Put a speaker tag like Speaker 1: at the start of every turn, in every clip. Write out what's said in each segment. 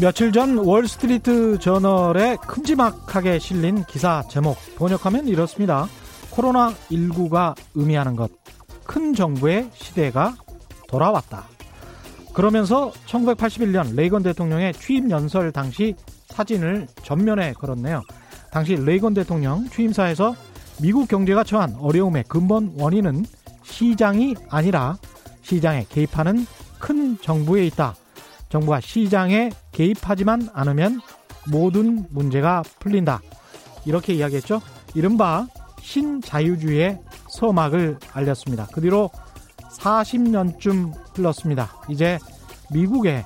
Speaker 1: 며칠 전 월스트리트 저널에 큼지막하게 실린 기사 제목 번역하면 이렇습니다. 코로나19가 의미하는 것. 큰 정부의 시대가 돌아왔다. 그러면서 1981년 레이건 대통령의 취임 연설 당시 사진을 전면에 걸었네요. 당시 레이건 대통령 취임사에서 미국 경제가 처한 어려움의 근본 원인은 시장이 아니라 시장에 개입하는 큰 정부에 있다. 정부가 시장에 개입하지만 않으면 모든 문제가 풀린다. 이렇게 이야기했죠. 이른바 신자유주의의 서막을 알렸습니다. 그 뒤로 40년쯤 흘렀습니다. 이제 미국의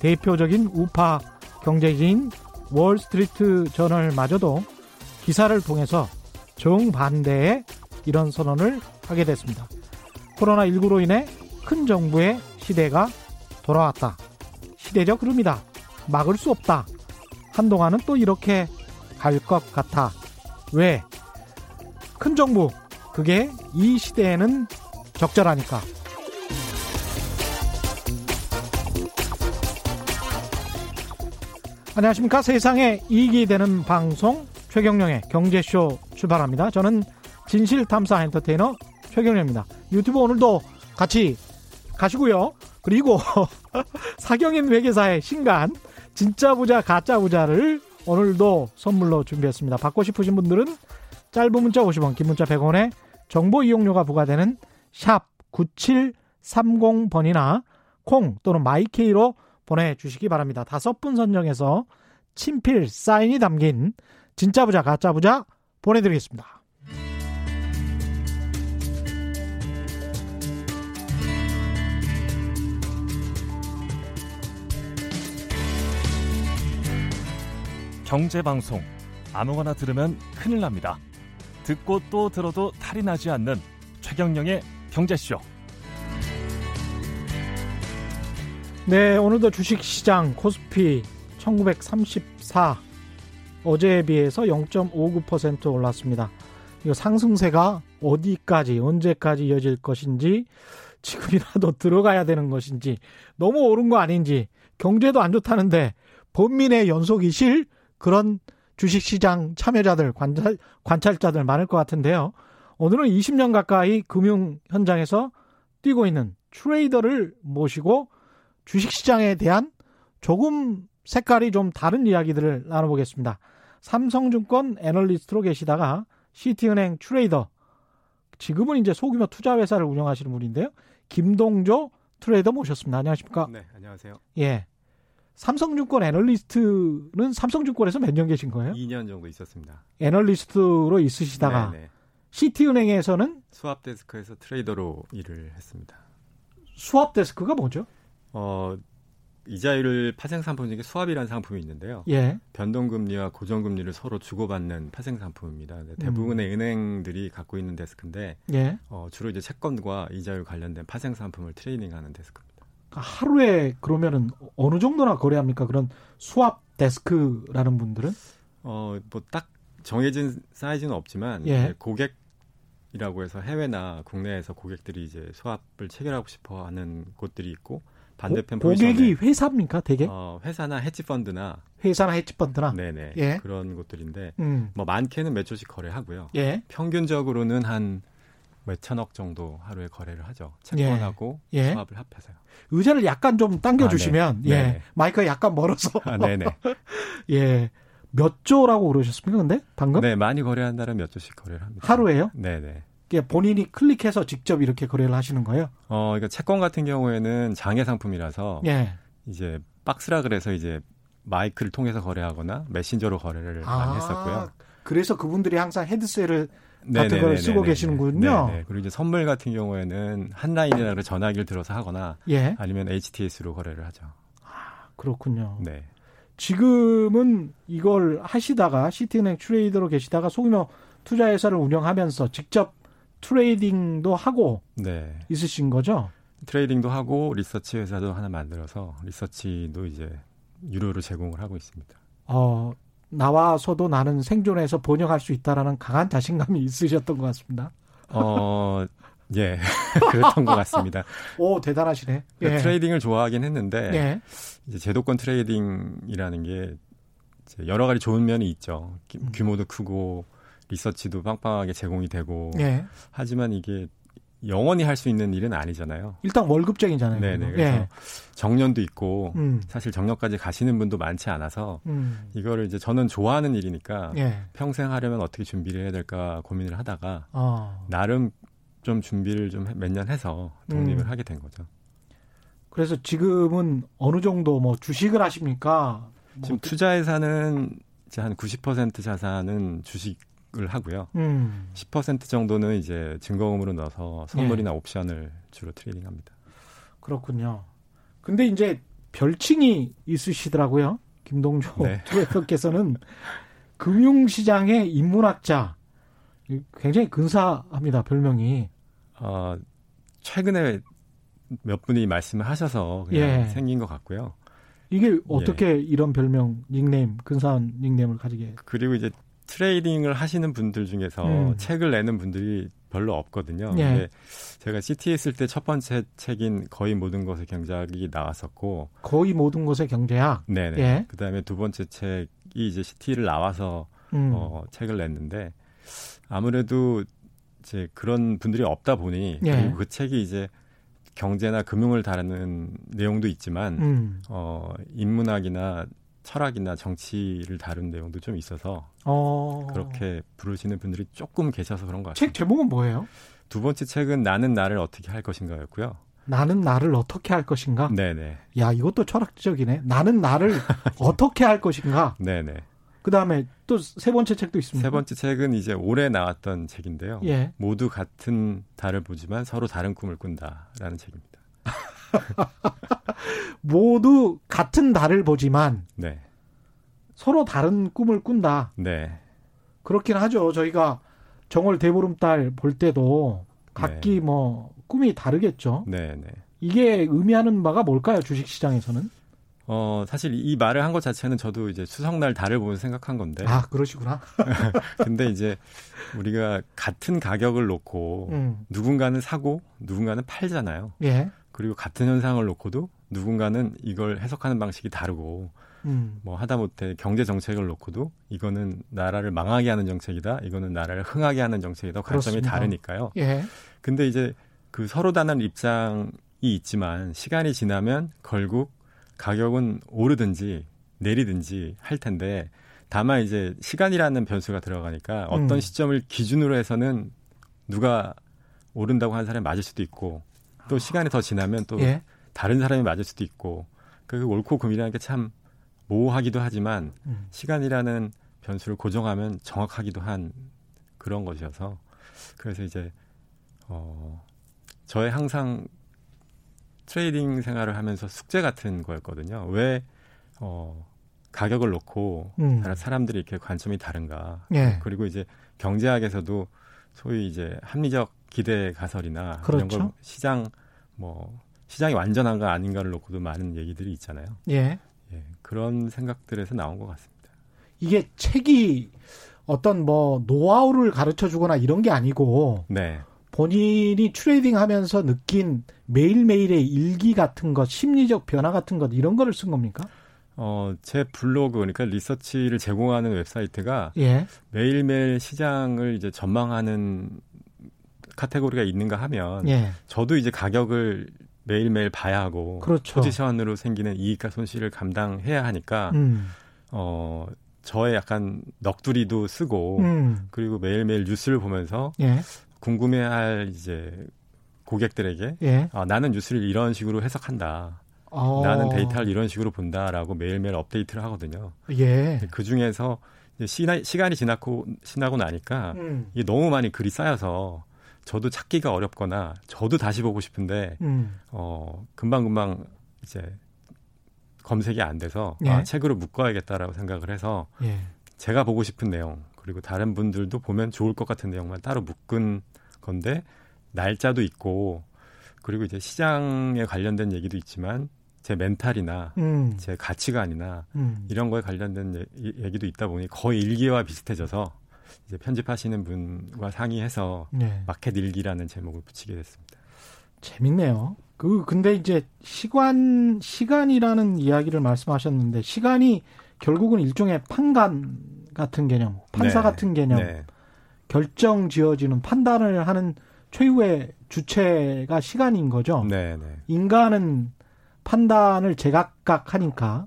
Speaker 1: 대표적인 우파 경제지인 월스트리트 저널마저도 기사를 통해서 정반대의 이런 선언을 하게 됐습니다. 코로나19로 인해 큰 정부의 시대가 돌아왔다. 시대적 흐름이다. 막을 수 없다. 한동안은 또 이렇게 갈 것 같아. 왜? 큰 정부. 그게 이 시대에는 적절하니까. 안녕하십니까. 세상에 이익이 되는 방송 최경령의 경제쇼 출발합니다. 저는 진실탐사 엔터테이너 최경영입니다. 유튜브 오늘도 같이 가시고요. 그리고 사경인 회계사의 신간 진짜 부자 가짜 부자를 오늘도 선물로 준비했습니다. 받고 싶으신 분들은 짧은 문자 50원, 긴 문자 100원에 정보 이용료가 부과되는 샵 9730번이나 콩 또는 마이케이로 보내주시기 바랍니다. 다섯 분 선정해서 친필 사인이 담긴 진짜 부자 가짜 부자 보내드리겠습니다.
Speaker 2: 경제방송 아무거나 들으면 큰일 납니다. 듣고 또 들어도 탈이 나지 않는 최경령의 경제쇼.
Speaker 1: 네, 오늘도 주식시장 코스피 1934 어제에 비해서 0.59% 올랐습니다. 이거 상승세가 어디까지 언제까지 이어질 것인지 지금이라도 들어가야 되는 것인지 너무 오른 거 아닌지 경제도 안 좋다는데 범민의 연속이실 그런 주식시장 참여자들, 관찰, 관찰자들 많을 것 같은데요. 오늘은 20년 가까이 금융 현장에서 뛰고 있는 트레이더를 모시고 주식시장에 대한 조금 색깔이 좀 다른 이야기들을 나눠보겠습니다. 삼성증권 애널리스트로 계시다가 시티은행 트레이더, 지금은 이제 소규모 투자 회사를 운영하시는 분인데요. 김동조 트레이더 모셨습니다. 안녕하십니까?
Speaker 3: 네, 안녕하세요.
Speaker 1: 예. 삼성증권 애널리스트는 삼성증권에서 몇 년 계신 거예요?
Speaker 3: 2년 정도 있었습니다.
Speaker 1: 애널리스트로 있으시다가
Speaker 3: 네네.
Speaker 1: 시티은행에서는
Speaker 3: swap 데스크에서 트레이더로 일을 했습니다.
Speaker 1: 수압 데스크가 뭐죠?
Speaker 3: 어, 이자율을 파생 상품 중에 수압이라는 상품이 있는데요.
Speaker 1: 예.
Speaker 3: 변동금리와 고정금리를 서로 주고받는 파생 상품입니다. 네, 대부분의 은행들이 갖고 있는 데스크인데
Speaker 1: 예.
Speaker 3: 어, 주로 이제 채권과 이자율 관련된 파생 상품을 트레이닝하는 데스크입니다.
Speaker 1: 그러니까 하루에 그러면은 어느 정도나 거래합니까? 그런 수압 데스크라는 분들은?
Speaker 3: 어, 뭐 딱 정해진 사이즈는 없지만
Speaker 1: 예.
Speaker 3: 고객이라고 해서 해외나 국내에서 고객들이 이제 수압을 체결하고 싶어 하는 곳들이 있고 반대편
Speaker 1: 고, 고객이
Speaker 3: 포지션에
Speaker 1: 회사입니까? 되게?
Speaker 3: 어, 회사나 헤지펀드나
Speaker 1: 회사나 헤지펀드나?
Speaker 3: 네네
Speaker 1: 예.
Speaker 3: 그런 곳들인데
Speaker 1: 음.
Speaker 3: 뭐 많게는 몇 조씩 거래하고요.
Speaker 1: 예.
Speaker 3: 평균적으로는 한 몇천억 정도 하루에 거래를 하죠. 채권하고
Speaker 1: 예.
Speaker 3: 수압을 합해서요.
Speaker 1: 의자를 약간 좀 당겨주시면,
Speaker 3: 아, 네.
Speaker 1: 예.
Speaker 3: 네.
Speaker 1: 마이크가 약간 멀어서.
Speaker 3: 아, 네네.
Speaker 1: 예. 몇 조라고 그러셨습니까? 근데? 방금?
Speaker 3: 네, 많이 거래한다면 몇 조씩 거래를 합니다.
Speaker 1: 하루에요?
Speaker 3: 네네.
Speaker 1: 이게 본인이 클릭해서 직접 이렇게 거래를 하시는 거예요?
Speaker 3: 어, 그러니까 채권 같은 경우에는 장애 상품이라서
Speaker 1: 예.
Speaker 3: 이제 박스라 그래서 이제 마이크를 통해서 거래하거나 메신저로 거래를
Speaker 1: 아,
Speaker 3: 많이 했었고요.
Speaker 1: 그래서 그분들이 항상 헤드셋을 같은. 걸 쓰고 계시는군요.
Speaker 3: 네네. 그리고 이제 선물 같은 경우에는 한라인이나 그 전화기를 들어서 하거나
Speaker 1: 예.
Speaker 3: 아니면 HTS로 거래를 하죠.
Speaker 1: 그렇군요.
Speaker 3: 네.
Speaker 1: 지금은 이걸 하시다가 시티은행 트레이더로 계시다가 소규모 투자 회사를 운영하면서 직접 트레이딩도 하고
Speaker 3: 네.
Speaker 1: 있으신 거죠?
Speaker 3: 트레이딩도 하고 리서치 회사도 하나 만들어서 리서치도 이제 유료로 제공을 하고 있습니다.
Speaker 1: 어, 나와서도 나는 생존해서 번영할 수 있다라는 강한 자신감이 있으셨던 것 같습니다.
Speaker 3: 어, 예, 그랬던 것 같습니다.
Speaker 1: 오, 대단하시네.
Speaker 3: 예. 트레이딩을 좋아하긴 했는데
Speaker 1: 예.
Speaker 3: 이제 제도권 트레이딩이라는 게 여러 가지 좋은 면이 있죠.
Speaker 1: 음.
Speaker 3: 규모도 크고 리서치도 빵빵하게 제공이 되고
Speaker 1: 예.
Speaker 3: 하지만 이게 영원히 할 수 있는 일은 아니잖아요.
Speaker 1: 일단 월급쟁이잖아요.
Speaker 3: 네네.
Speaker 1: 그거.
Speaker 3: 그래서
Speaker 1: 예.
Speaker 3: 정년도 있고
Speaker 1: 음.
Speaker 3: 사실 정년까지 가시는 분도 많지 않아서
Speaker 1: 음.
Speaker 3: 이거를 이제 저는 좋아하는 일이니까
Speaker 1: 예.
Speaker 3: 평생 하려면 어떻게 준비를 해야 될까 고민을 하다가
Speaker 1: 어.
Speaker 3: 나름 좀 준비를 좀 몇 년 해서 독립을
Speaker 1: 음.
Speaker 3: 하게 된 거죠.
Speaker 1: 그래서 지금은 어느 정도 뭐 주식을 하십니까? 뭐
Speaker 3: 지금 투자 예산은 이제 한 90% 자산은 주식 을 하고요.
Speaker 1: 음.
Speaker 3: 10% 정도는 이제 증거금으로 넣어서 선물이나
Speaker 1: 예.
Speaker 3: 옵션을 주로 트레이딩합니다.
Speaker 1: 그렇군요. 근데 이제 별칭이 있으시더라고요. 김동조
Speaker 3: 네.
Speaker 1: 주회장께서는 금융시장의 인문학자. 굉장히 근사합니다, 별명이.
Speaker 3: 어, 최근에 몇 분이 말씀을 하셔서 그냥
Speaker 1: 예.
Speaker 3: 생긴 것 같고요.
Speaker 1: 이게 어떻게 이런 별명, 닉네임, 근사한 닉네임을 가지게.
Speaker 3: 그리고 이제 트레이딩을 하시는 분들 중에서
Speaker 1: 음.
Speaker 3: 책을 내는 분들이 별로 없거든요.
Speaker 1: 예.
Speaker 3: 근데 제가 CT에 있을 때 첫 번째 책인 거의 모든 것의 경작이 나왔었고,
Speaker 1: 거의 모든 것의 경제학.
Speaker 3: 네네.
Speaker 1: 예.
Speaker 3: 그 다음에 두 번째 책이 이제 CT를 나와서
Speaker 1: 음.
Speaker 3: 어, 책을 냈는데 아무래도 이제 그런 분들이 없다 보니
Speaker 1: 예.
Speaker 3: 그리고 그 책이 이제 경제나 금융을 다루는 내용도 있지만
Speaker 1: 음.
Speaker 3: 어, 인문학이나 철학이나 정치를 다룬 내용도 좀 있어서
Speaker 1: 어.
Speaker 3: 그렇게 부르시는 분들이 조금 계셔서 그런
Speaker 1: 것책
Speaker 3: 같아요.
Speaker 1: 제목은 뭐예요?
Speaker 3: 두 번째 책은 나는 나를 어떻게 할 것인가였고요.
Speaker 1: 나는 나를 어떻게 할 것인가?
Speaker 3: 네네.
Speaker 1: 야, 이것도 철학적이네. 나는 나를 어떻게 할 것인가?
Speaker 3: 네네.
Speaker 1: 그 다음에 또 세 번째 책도 있습니다.
Speaker 3: 세 번째 책은 이제 올해 나왔던 책인데요.
Speaker 1: 예.
Speaker 3: 모두 같은 달을 보지만 서로 다른 꿈을 꾼다라는 책입니다.
Speaker 1: 모두 같은 달을 보지만
Speaker 3: 네.
Speaker 1: 서로 다른 꿈을 꾼다.
Speaker 3: 네.
Speaker 1: 그렇긴 하죠. 저희가 정월 대보름달 볼 때도 각기
Speaker 3: 네.
Speaker 1: 뭐 꿈이 다르겠죠.
Speaker 3: 네, 네.
Speaker 1: 이게 의미하는 바가 뭘까요? 주식 시장에서는?
Speaker 3: 어, 사실 이 말을 한 것 자체는 저도 이제 추석날 달을 보면서 생각한 건데.
Speaker 1: 아, 그러시구나.
Speaker 3: 근데 이제 우리가 같은 가격을 놓고
Speaker 1: 음.
Speaker 3: 누군가는 사고 누군가는 팔잖아요.
Speaker 1: 예.
Speaker 3: 그리고 같은 현상을 놓고도 누군가는 이걸 해석하는 방식이 다르고
Speaker 1: 음.
Speaker 3: 뭐 하다못해 경제 정책을 놓고도 이거는 나라를 망하게 하는 정책이다. 이거는 나라를 흥하게 하는 정책이다. 관점이
Speaker 1: 그렇습니다.
Speaker 3: 다르니까요.
Speaker 1: 예.
Speaker 3: 근데 이제 그 서로 다른 입장이 있지만 시간이 지나면 결국 가격은 오르든지 내리든지 할 텐데 다만 이제 시간이라는 변수가 들어가니까 어떤
Speaker 1: 음.
Speaker 3: 시점을 기준으로 해서는 누가 오른다고 하는 사람이 맞을 수도 있고 또 시간이 더 지나면 또
Speaker 1: 예.
Speaker 3: 다른 사람이 맞을 수도 있고 그 옳고 금이라는 게 참 모호하기도 하지만
Speaker 1: 음.
Speaker 3: 시간이라는 변수를 고정하면 정확하기도 한 그런 것이어서 그래서 이제 어 저의 항상 트레이딩 생활을 하면서 숙제 같은 거였거든요. 왜 어, 가격을 놓고
Speaker 1: 음.
Speaker 3: 다른 사람들이 이렇게 관점이 다른가?
Speaker 1: 예.
Speaker 3: 그리고 이제 경제학에서도 소위 이제 합리적 기대 가설이나 이런
Speaker 1: 그렇죠.
Speaker 3: 걸 시장 뭐 시장이 완전한가 아닌가를 놓고도 많은 얘기들이 있잖아요.
Speaker 1: 예.
Speaker 3: 예, 그런 생각들에서 나온 것 같습니다.
Speaker 1: 이게 책이 어떤 뭐 노하우를 가르쳐 주거나 이런 게 아니고
Speaker 3: 네,
Speaker 1: 본인이 트레이딩 하면서 느낀 매일매일의 일기 같은 것, 심리적 변화 같은 것, 이런 거를 쓴 겁니까?
Speaker 3: 어, 제 블로그, 그러니까 리서치를 제공하는 웹사이트가
Speaker 1: 예.
Speaker 3: 매일매일 시장을 이제 전망하는 카테고리가 있는가 하면
Speaker 1: 예.
Speaker 3: 저도 이제 가격을 매일매일 봐야 하고
Speaker 1: 그렇죠.
Speaker 3: 포지션으로 생기는 이익과 손실을 감당해야 하니까
Speaker 1: 음.
Speaker 3: 어 저의 약간 넋두리도 쓰고
Speaker 1: 음.
Speaker 3: 그리고 매일매일 뉴스를 보면서
Speaker 1: 예.
Speaker 3: 궁금해할 이제 고객들에게
Speaker 1: 예.
Speaker 3: 아, 나는 뉴스를 이런 식으로 해석한다.
Speaker 1: 어.
Speaker 3: 나는 데이터를 이런 식으로 본다라고 매일매일 업데이트를 하거든요.
Speaker 1: 예.
Speaker 3: 그 중에서 시간이 지나고 지나고 나니까
Speaker 1: 음.
Speaker 3: 이게 너무 많이 글이 쌓여서 저도 찾기가 어렵거나 저도 다시 보고 싶은데
Speaker 1: 음.
Speaker 3: 어 금방 금방 이제 검색이 안 돼서
Speaker 1: 예.
Speaker 3: 아, 책으로 묶어야겠다라고 생각을 해서
Speaker 1: 예.
Speaker 3: 제가 보고 싶은 내용 그리고 다른 분들도 보면 좋을 것 같은 내용만 따로 묶은 건데 날짜도 있고 그리고 이제 시장에 관련된 얘기도 있지만 제 멘탈이나
Speaker 1: 음.
Speaker 3: 제 가치관이나
Speaker 1: 음.
Speaker 3: 이런 거에 관련된 얘- 얘기도 있다 보니 거의 일기와 비슷해져서 이제 편집하시는 분과 상의해서 네. 마켓 일기라는 제목을 붙이게 됐습니다.
Speaker 1: 재밌네요. 그 근데 이제 시간 시간이라는 이야기를 말씀하셨는데 시간이 결국은 일종의 판간 같은 개념, 판사 네. 같은 개념, 네. 결정 지어지는 판단을 하는 최후의 주체가 시간인 거죠. 네, 네. 인간은 판단을 제각각 하니까.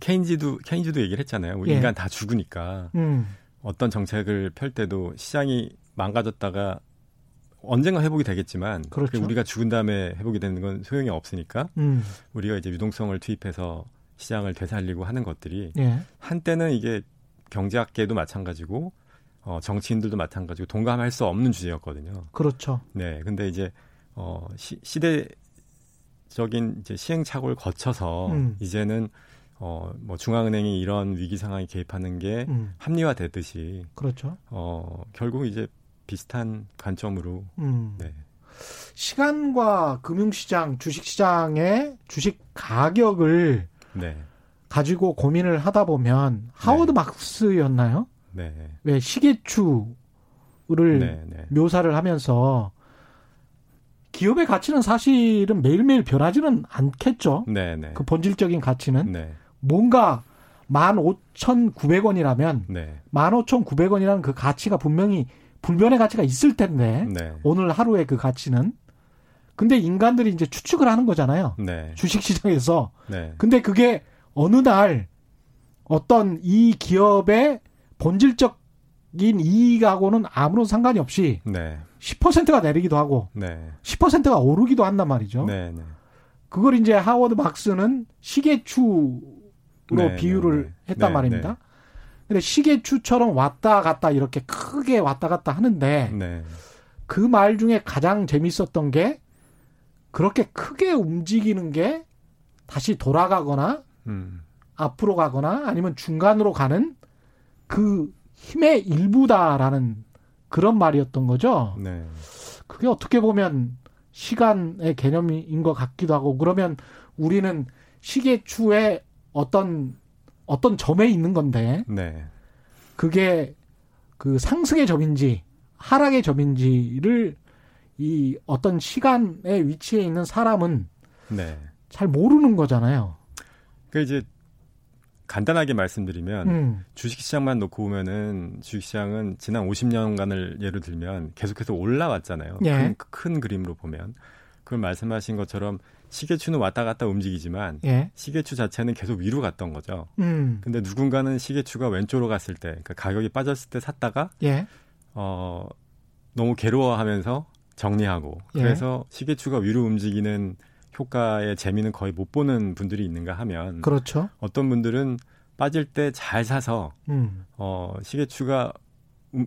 Speaker 3: 케인즈도 케인즈도 얘기를 했잖아요. 예. 인간 다 죽으니까 음. 어떤 정책을 펼 때도 시장이 망가졌다가 언젠가 회복이 되겠지만 그렇죠. 우리가 죽은 다음에 회복이 되는 건 소용이 없으니까 음. 우리가 이제 유동성을 투입해서 시장을 되살리고 하는 것들이 예. 한때는 이게 경제학계도 마찬가지고 어, 정치인들도 마찬가지고 동감할 수 없는 주제였거든요.
Speaker 1: 그렇죠.
Speaker 3: 네, 근데 이제 어, 시, 시대적인 이제 시행착오를 거쳐서 음. 이제는 어, 뭐 중앙은행이 이런 위기 상황에 개입하는 게 음. 합리화되듯이
Speaker 1: 그렇죠.
Speaker 3: 어, 결국 이제 비슷한 관점으로 음. 네.
Speaker 1: 시간과 금융시장, 주식시장의 주식 가격을 네. 가지고 고민을 하다 보면 하워드 네. 막스였나요? 네. 왜 시계추를 네, 네. 묘사를 하면서 기업의 가치는 사실은 매일매일 변하지는 않겠죠. 네, 네. 그 본질적인 가치는 네. 뭔가 15,900원이라면 네. 15,900원이라는 그 가치가 분명히 불변의 가치가 있을 텐데 네. 오늘 하루의 그 가치는 근데 인간들이 이제 추측을 하는 거잖아요. 네. 주식 시장에서. 네. 근데 그게 어느 날 어떤 이 기업의 본질적인 이익하고는 아무런 상관이 없이 네. 10%가 내리기도 하고 네. 10%가 오르기도 한단 말이죠. 네, 네. 그걸 이제 하워드 막스는 시계추로 네, 비유를 했단 말입니다. 근데 시계추처럼 왔다 갔다 이렇게 크게 왔다 갔다 하는데 그 말 중에 가장 재밌었던 게 그렇게 크게 움직이는 게 다시 돌아가거나 음. 앞으로 가거나 아니면 중간으로 가는 그 힘의 일부다라는 그런 말이었던 거죠. 네. 그게 어떻게 보면 시간의 개념인 것 같기도 하고 그러면 우리는 시계추의 어떤 어떤 점에 있는 건데 네. 그게 그 상승의 점인지 하락의 점인지를 이 어떤 시간의 위치에 있는 사람은 네. 잘 모르는 거잖아요.
Speaker 3: 그 이제 간단하게 말씀드리면 음. 주식시장만 놓고 보면은 주식시장은 지난 50년간을 예로 들면 계속해서 올라왔잖아요. 예. 큰, 큰 그림으로 보면 그걸 말씀하신 것처럼 시계추는 왔다 갔다 움직이지만 예. 시계추 자체는 계속 위로 갔던 거죠. 음. 근데 누군가는 시계추가 왼쪽으로 갔을 때, 그러니까 가격이 빠졌을 때 샀다가 예. 어 너무 괴로워하면서 정리하고 예. 그래서 시계추가 위로 움직이는 효과의 재미는 거의 못 보는 분들이 있는가 하면
Speaker 1: 그렇죠.
Speaker 3: 어떤 분들은 빠질 때 잘 사서 음. 어 시계추가 음,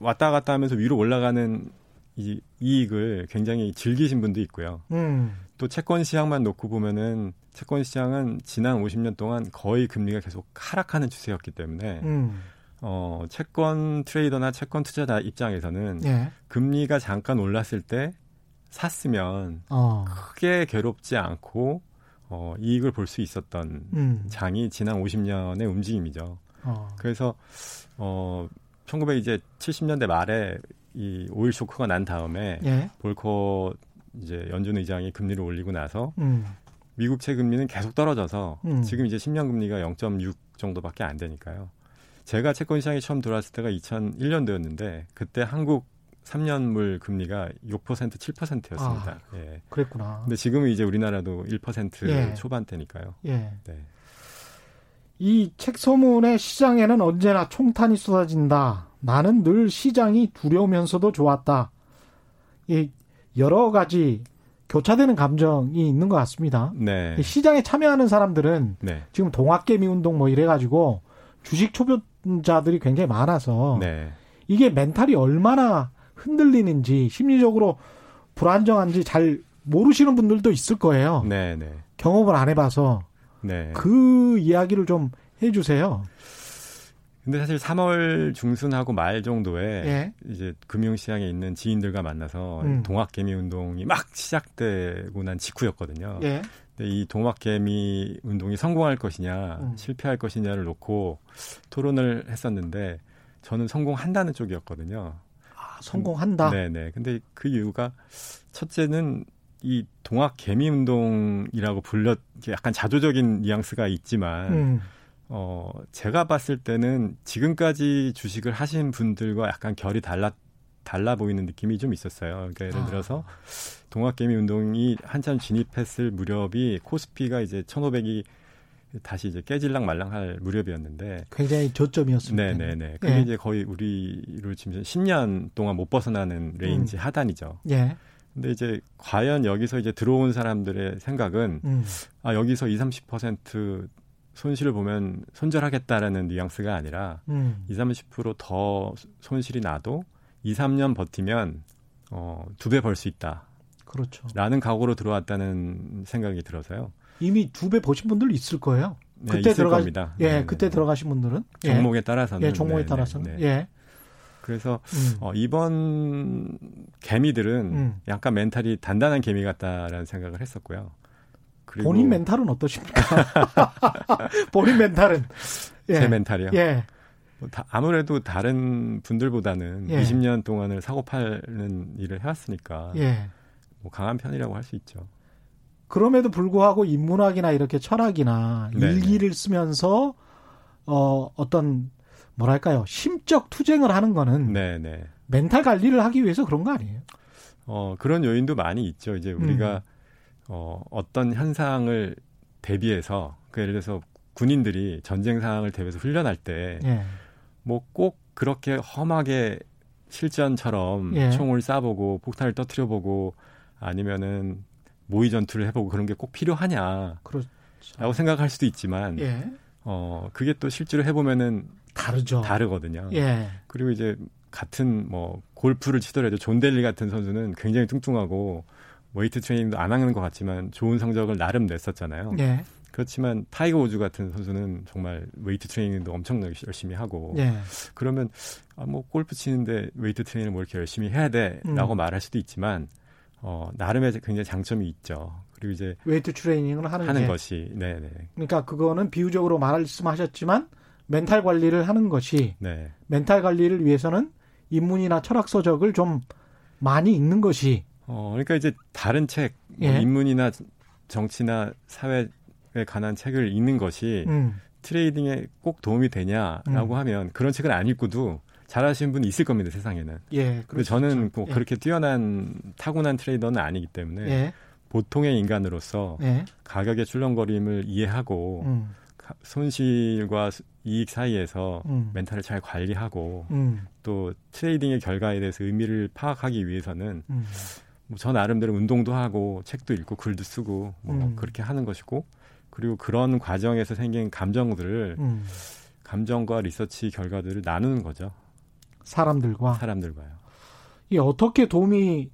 Speaker 3: 왔다 갔다 하면서 위로 올라가는 이 이익을 굉장히 즐기신 분도 있고요. 음. 또 채권 시장만 놓고 보면은 채권 시장은 지난 50년 동안 거의 금리가 계속 하락하는 추세였기 때문에 음. 어, 채권 트레이더나 채권 투자자 입장에서는 예. 금리가 잠깐 올랐을 때 샀으면 어. 크게 괴롭지 않고 어, 이익을 볼 수 있었던 음. 장이 지난 50년의 움직임이죠. 어. 그래서 어, 1970년대 말에 이 오일 쇼크가 난 다음에 예. 볼커 이제 연준 의장이 금리를 올리고 나서 음. 미국 채 금리는 계속 떨어져서 음. 지금 이제 10년 금리가 0.6 정도밖에 안 되니까요. 제가 채권 시장에 처음 들어왔을 때가 2001년도였는데 그때 한국 3년물 금리가 6% 7%였습니다. 아,
Speaker 1: 예. 그랬구나.
Speaker 3: 근데 지금은 이제 우리나라도 1% 예. 초반대니까요. 예. 네.
Speaker 1: 이책 소문의 시장에는 언제나 총탄이 쏟아진다. 나는 늘 시장이 두려우면서도 좋았다. 이 여러 가지 교차되는 감정이 있는 것 같습니다. 네. 시장에 참여하는 사람들은 네. 지금 동학개미 운동 뭐 이래가지고 주식 초보자들이 굉장히 많아서 네. 이게 멘탈이 얼마나 흔들리는지 심리적으로 불안정한지 잘 모르시는 분들도 있을 거예요. 네, 네. 경험을 안 해봐서 네. 그 이야기를 좀 해주세요.
Speaker 3: 근데 사실 3월 중순하고 말 정도에 예. 이제 금융시장에 있는 지인들과 만나서 음. 동학개미 운동이 막 시작되고 난 직후였거든요. 예. 근데 이 동학개미 운동이 성공할 것이냐 음. 실패할 것이냐를 놓고 토론을 했었는데 저는 성공한다는 쪽이었거든요.
Speaker 1: 아, 성공한다.
Speaker 3: 네 네. 근데 그 이유가 첫째는 이 동학 개미 운동이라고 불렸 약간 자조적인 뉘앙스가 있지만 음. 어 제가 봤을 때는 지금까지 주식을 하신 분들과 약간 결이 달라 달라 보이는 느낌이 좀 있었어요. 그러니까 예를 아. 들어서 동학개미 운동이 한참 진입했을 무렵이 코스피가 이제 1,500이 다시 이제 깨질랑 말랑할 무렵이었는데
Speaker 1: 굉장히 저점이었습니다.
Speaker 3: 네네네. 그게 예. 이제 거의 우리로 치면 10년 동안 못 벗어나는 레인지 음. 하단이죠. 예. 근데 이제 과연 여기서 이제 들어온 사람들의 생각은 음. 아 여기서 2, 30% 손실을 보면 손절하겠다라는 뉘앙스가 아니라 음. 2, 30%더 손실이 나도 2, 3년 버티면 어, 두 배 벌 수 있다.
Speaker 1: 그렇죠.
Speaker 3: 라는 각오로 들어왔다는 생각이 들어서요.
Speaker 1: 이미 두배 보신 분들 있을 거예요.
Speaker 3: 네, 그때 들어가 겁니다.
Speaker 1: 예, 네네. 그때 들어가신 분들은
Speaker 3: 예. 종목에 따라서는
Speaker 1: 예, 종목에 네네. 따라서는 예.
Speaker 3: 그래서 음. 어, 이번 개미들은 음. 약간 멘탈이 단단한 개미 같다라는 생각을 했었고요.
Speaker 1: 본인 멘탈은 어떠십니까? 본인 멘탈은
Speaker 3: 예. 제 멘탈이요. 예. 뭐 다, 아무래도 다른 분들보다는 예. 20년 동안을 사고 파는 일을 해왔으니까 예. 뭐 강한 편이라고 할 수 있죠.
Speaker 1: 그럼에도 불구하고 인문학이나 이렇게 철학이나 네네. 일기를 쓰면서 어 어떤 뭐랄까요 심적 투쟁을 하는 거는 네네. 멘탈 관리를 하기 위해서 그런 거 아니에요?
Speaker 3: 어 그런 요인도 많이 있죠. 이제 우리가 음. 어 어떤 현상을 대비해서 그 예를 들어서 군인들이 전쟁 상황을 대비해서 훈련할 때 예. 뭐꼭 그렇게 험하게 실전처럼 예. 총을 쏴보고 폭탄을 터트려보고 아니면은 모의 전투를 해보고 그런 게 꼭 필요하냐. 그렇죠. 라고 생각할 수도 있지만, 예. 어, 그게 또 실제로 해보면은
Speaker 1: 다르죠.
Speaker 3: 다르거든요. 예. 그리고 이제 같은 뭐 골프를 치더라도 존 델리 같은 선수는 굉장히 뚱뚱하고 웨이트 트레이닝도 안 하는 것 같지만 좋은 성적을 나름 냈었잖아요. 예. 그렇지만 타이거 우즈 같은 선수는 정말 웨이트 트레이닝도 엄청나게 열심히 하고 예. 그러면 아, 뭐 골프 치는데 웨이트 트레이닝을 뭐 이렇게 열심히 해야 돼라고 음. 말할 수도 있지만 어, 나름의 굉장히 장점이 있죠. 그리고 이제
Speaker 1: 웨이트 트레이닝을 하는,
Speaker 3: 하는 것이 네 네.
Speaker 1: 그러니까 그거는 비유적으로 말씀하셨지만 멘탈 관리를 하는 것이 네. 멘탈 관리를 위해서는 인문이나 철학 서적을 좀 많이 읽는 것이
Speaker 3: 어 그러니까 이제 다른 책 뭐 예. 인문이나 정치나 사회 관한 책을 읽는 것이 음. 트레이딩에 꼭 도움이 되냐라고 음. 하면 그런 책을 안 읽고도 잘하시는 분이 있을 겁니다 세상에는. 예. 근데 저는 뭐 예. 그렇게 뛰어난 타고난 트레이더는 아니기 때문에 예. 보통의 인간으로서 예. 가격의 출렁거림을 이해하고 음. 손실과 이익 사이에서 음. 멘탈을 잘 관리하고 음. 또 트레이딩의 결과에 대해서 의미를 파악하기 위해서는 음. 뭐 저 나름대로 운동도 하고 책도 읽고 글도 쓰고 뭐 음. 그렇게 하는 것이고 그리고 그런 과정에서 생긴 감정들을 음. 감정과 리서치 결과들을 나누는 거죠.
Speaker 1: 사람들과
Speaker 3: 사람들과요.
Speaker 1: 이 어떻게 도움이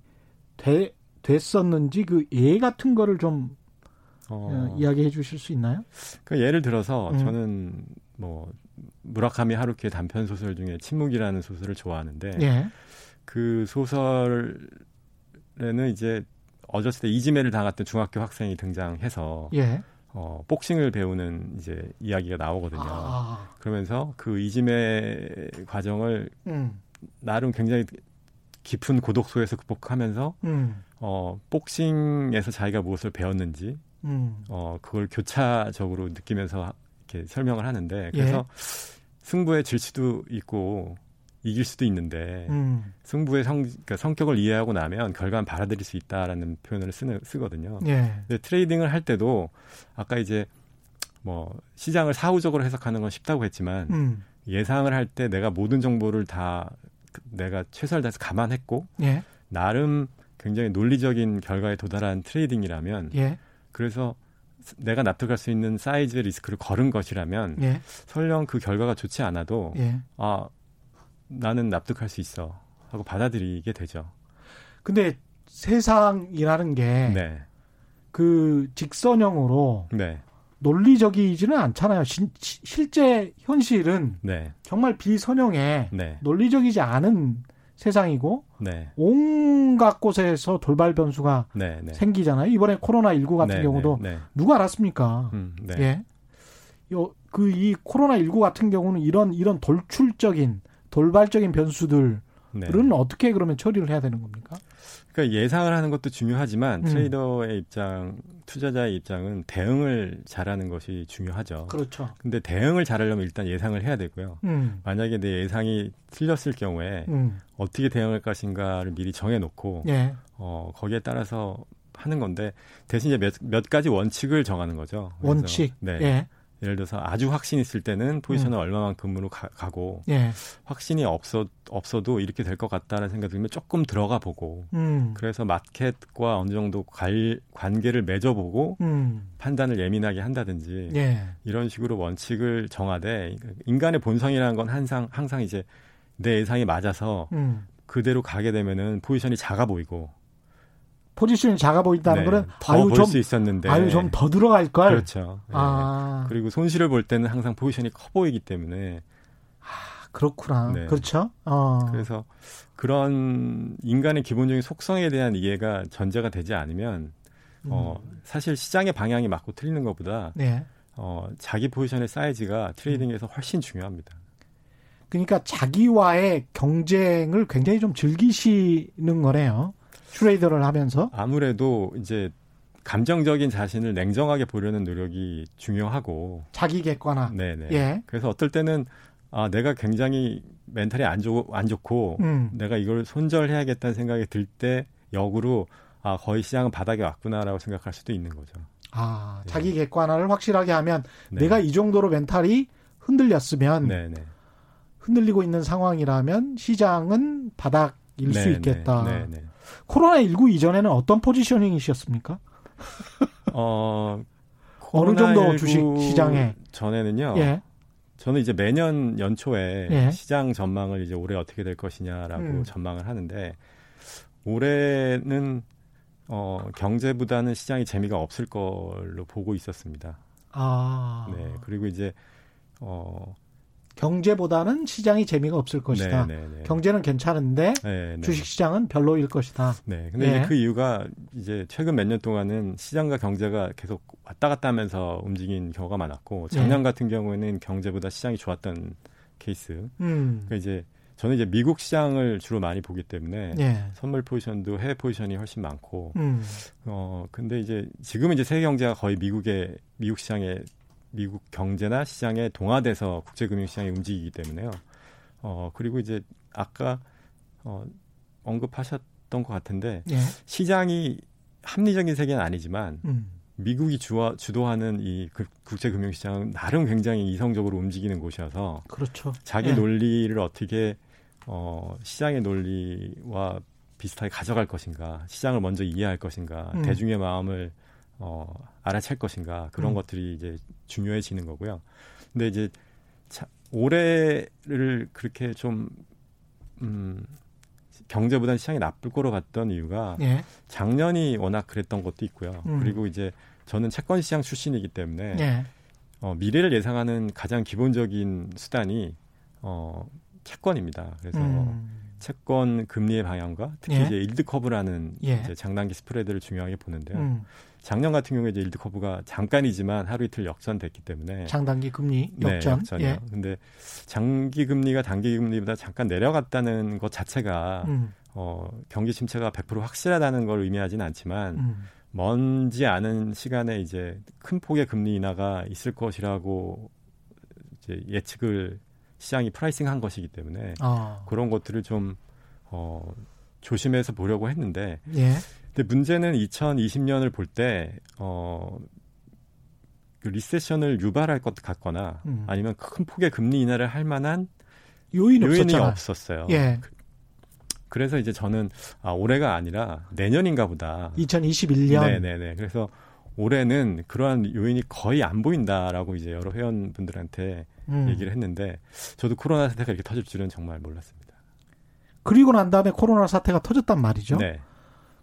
Speaker 1: 되, 됐었는지 그 예 같은 거를 좀 어, 어, 이야기해 주실 수 있나요?
Speaker 3: 그 예를 들어서 음. 저는 뭐 무라카미 하루키의 단편 소설 중에 침묵이라는 소설을 좋아하는데 예. 그 소설 에는 이제 어렸을 때 이지매를 당했던 중학교 학생이 등장해서 예. 어, 복싱을 배우는 이제 이야기가 나오거든요. 아. 그러면서 그 이짐의 과정을 음. 나름 굉장히 깊은 고독소에서 극복하면서 음. 어, 복싱에서 자기가 무엇을 배웠는지 음. 어, 그걸 교차적으로 느끼면서 이렇게 설명을 하는데 그래서 예. 승부에 질 수도 있고 이길 수도 있는데 음. 승부의 성, 그러니까 성격을 이해하고 나면 결과는 받아들일 수 있다라는 표현을 쓰는, 쓰거든요. 예. 근데 트레이딩을 할 때도 아까 이제 뭐 시장을 사후적으로 해석하는 건 쉽다고 했지만 음. 예상을 할 때 내가 모든 정보를 다 내가 최선을 다해서 감안했고 예. 나름 굉장히 논리적인 결과에 도달한 트레이딩이라면 예. 그래서 내가 납득할 수 있는 사이즈의 리스크를 걸은 것이라면 예. 설령 그 결과가 좋지 않아도 예. 아 나는 납득할 수 있어 하고 받아들이게 되죠.
Speaker 1: 근데 세상이라는 게 네. 그 직선형으로 네. 논리적이지는 않잖아요. 시, 실제 현실은 네. 정말 비선형에 네. 논리적이지 않은 세상이고 네. 온갖 곳에서 돌발 변수가 네, 생기잖아요. 이번에 코로나 19 같은 경우도 누가 알았습니까? 음, 예. 그이 코로나 19 같은 경우는 이런 이런 돌출적인 돌발적인 변수들은
Speaker 3: 네.
Speaker 1: 어떻게 그러면 처리를 해야 되는 겁니까?
Speaker 3: 그러니까 예상을 하는 것도 중요하지만
Speaker 1: 음.
Speaker 3: 트레이더의 입장, 투자자의 입장은 대응을 잘하는 것이 중요하죠.
Speaker 1: 그렇죠.
Speaker 3: 근데 대응을 잘하려면 일단 예상을 해야 되고요.
Speaker 1: 음.
Speaker 3: 만약에 내 예상이 틀렸을 경우에
Speaker 1: 음.
Speaker 3: 어떻게 대응할 것인가를 미리 정해놓고
Speaker 1: 예.
Speaker 3: 어, 거기에 따라서 하는 건데 대신 이제 몇, 몇 가지 원칙을 정하는 거죠.
Speaker 1: 원칙.
Speaker 3: 네.
Speaker 1: 예.
Speaker 3: 예를 들어서 아주 확신 있을 때는 포지션을
Speaker 1: 음.
Speaker 3: 얼마만큼으로 가, 고
Speaker 1: 예.
Speaker 3: 확신이 없어 없어도 이렇게 될 것 같다는 생각이 들면 조금 들어가 보고
Speaker 1: 음.
Speaker 3: 그래서 마켓과 어느 정도 관, 관계를 맺어보고
Speaker 1: 음.
Speaker 3: 판단을 예민하게 한다든지
Speaker 1: 예.
Speaker 3: 이런 식으로 원칙을 정하되 인간의 본성이라는 건 항상 항상 이제 내 예상이 맞아서
Speaker 1: 음.
Speaker 3: 그대로 가게 되면은 포지션이 작아 보이고
Speaker 1: 포지션이 작아 보인다는
Speaker 3: 네,
Speaker 1: 거는
Speaker 3: 더
Speaker 1: 아유
Speaker 3: 볼좀수 있었는데
Speaker 1: 아유 좀 더 들어갈 걸.
Speaker 3: 그렇죠. 예.
Speaker 1: 아.
Speaker 3: 그리고 손실을 볼 때는 항상 포지션이 커 보이기 때문에
Speaker 1: 그렇구나.
Speaker 3: 네.
Speaker 1: 그렇죠. 어.
Speaker 3: 그래서 그런 인간의 기본적인 속성에 대한 이해가 전제가 되지 않으면 어,
Speaker 1: 음.
Speaker 3: 사실 시장의 방향이 맞고 틀리는 것보다
Speaker 1: 네.
Speaker 3: 어, 자기 포지션의 사이즈가 트레이딩에서 훨씬 중요합니다.
Speaker 1: 그러니까 자기와의 경쟁을 굉장히 좀 즐기시는 거네요. 트레이더를 하면서.
Speaker 3: 아무래도 이제 감정적인 자신을 냉정하게 보려는 노력이 중요하고
Speaker 1: 자기 객관화.
Speaker 3: 네네.
Speaker 1: 예.
Speaker 3: 그래서 어떨 때는 아 내가 굉장히 멘탈이 안, 좋, 안 좋고
Speaker 1: 음.
Speaker 3: 내가 이걸 손절해야겠다는 생각이 들 때 역으로 아 거의 시장은 바닥에 왔구나라고 생각할 수도 있는 거죠.
Speaker 1: 아,
Speaker 3: 예.
Speaker 1: 자기 객관화를 확실하게 하면
Speaker 3: 네.
Speaker 1: 내가 이 정도로 멘탈이 흔들렸으면
Speaker 3: 네네.
Speaker 1: 흔들리고 있는 상황이라면 시장은 바닥일 수
Speaker 3: 네네.
Speaker 1: 있겠다.
Speaker 3: 네네.
Speaker 1: 코로나19 이전에는 어떤 포지셔닝이셨습니까?
Speaker 3: 어
Speaker 1: 어느 정도
Speaker 3: 코로나19
Speaker 1: 주식 시장에?
Speaker 3: 전에는요.
Speaker 1: 예.
Speaker 3: 저는 이제 매년 연초에
Speaker 1: 예.
Speaker 3: 시장 전망을 이제 올해 어떻게 될 것이냐라고
Speaker 1: 음.
Speaker 3: 전망을 하는데 올해는 어 경제보다는 시장이 재미가 없을 걸로 보고 있었습니다.
Speaker 1: 아.
Speaker 3: 네. 그리고 이제 어
Speaker 1: 경제보다는 시장이 재미가 없을 것이다.
Speaker 3: 네, 네, 네.
Speaker 1: 경제는 괜찮은데
Speaker 3: 네, 네.
Speaker 1: 주식 시장은 별로일 것이다.
Speaker 3: 네. 근데
Speaker 1: 예.
Speaker 3: 이제 그 이유가 이제 최근 몇 년 동안은 시장과 경제가 계속 왔다 갔다 하면서 움직인 경우가 많았고 작년
Speaker 1: 예.
Speaker 3: 같은 경우에는 경제보다 시장이 좋았던 케이스.
Speaker 1: 음.
Speaker 3: 그러니까 이제 저는 이제 미국 시장을 주로 많이 보기 때문에
Speaker 1: 예.
Speaker 3: 선물 포지션도 해외 포지션이 훨씬 많고
Speaker 1: 음.
Speaker 3: 어 근데 이제 지금은 이제 세계 경제가 거의 미국의 미국 시장에 미국 경제나 시장에 동화돼서 국제 금융 시장이 움직이기 때문에요. 어 그리고 이제 아까 어 언급하셨던 것 같은데
Speaker 1: 예.
Speaker 3: 시장이 합리적인 세계는 아니지만
Speaker 1: 음.
Speaker 3: 미국이 주와, 주도하는 이 그- 국제 금융 시장은 나름 굉장히 이성적으로 움직이는 곳이어서
Speaker 1: 그렇죠.
Speaker 3: 자기
Speaker 1: 예.
Speaker 3: 논리를 어떻게 어, 시장의 논리와 비슷하게 가져갈 것인가, 시장을 먼저 이해할 것인가,
Speaker 1: 음.
Speaker 3: 대중의 마음을 어, 알아챌 것인가 그런
Speaker 1: 음.
Speaker 3: 것들이 이제 중요해지는 거고요. 근데 이제 자, 올해를 그렇게 좀 음, 경제보다는 시장이 나쁠 거로 봤던 이유가
Speaker 1: 예.
Speaker 3: 작년이 워낙 그랬던 것도 있고요.
Speaker 1: 음.
Speaker 3: 그리고 이제 저는 채권 시장 출신이기 때문에
Speaker 1: 예.
Speaker 3: 어, 미래를 예상하는 가장 기본적인 수단이 어, 채권입니다. 그래서
Speaker 1: 음.
Speaker 3: 채권 금리의 방향과 특히
Speaker 1: 예.
Speaker 3: 이제 일드 커브라는
Speaker 1: 예.
Speaker 3: 이제 장단기 스프레드를 중요하게 보는데요.
Speaker 1: 음.
Speaker 3: 작년 같은 경우에 이제 일드 커브가 잠깐이지만 하루 이틀 역전됐기 때문에
Speaker 1: 장단기 금리
Speaker 3: 네,
Speaker 1: 역전.
Speaker 3: 역전이요.
Speaker 1: 예.
Speaker 3: 근데 장기 금리가 단기 금리보다 잠깐 내려갔다는 것 자체가
Speaker 1: 음.
Speaker 3: 어, 경기 침체가 100% 확실하다는 걸 의미하지는 않지만
Speaker 1: 음.
Speaker 3: 먼지 않은 시간에 이제 큰 폭의 금리 인하가 있을 것이라고 이제 예측을 시장이 프라이싱한 것이기 때문에
Speaker 1: 어.
Speaker 3: 그런 것들을 좀 어, 조심해서 보려고 했는데
Speaker 1: 예.
Speaker 3: 근데 문제는 2020년을 볼 때 어, 그 리세션을 유발할 것 같거나
Speaker 1: 음.
Speaker 3: 아니면 큰 폭의 금리 인하를 할 만한
Speaker 1: 요인
Speaker 3: 요인이. 없었어요.
Speaker 1: 예.
Speaker 3: 그 래서 이제 저는 아 올해가 아니라 내년인가 보다.
Speaker 1: 2021년.
Speaker 3: 네네네. 그래서 올해는 그러한 요인이 거의 안 보인다라고 이제 여러 회원분들한테
Speaker 1: 음.
Speaker 3: 얘기를 했는데 저도 코로나 사태가 이렇게 터질 줄은 정말 몰랐습니다.
Speaker 1: 그리고 난 다음에 코로나 사태가 터졌단 말이죠.
Speaker 3: 네.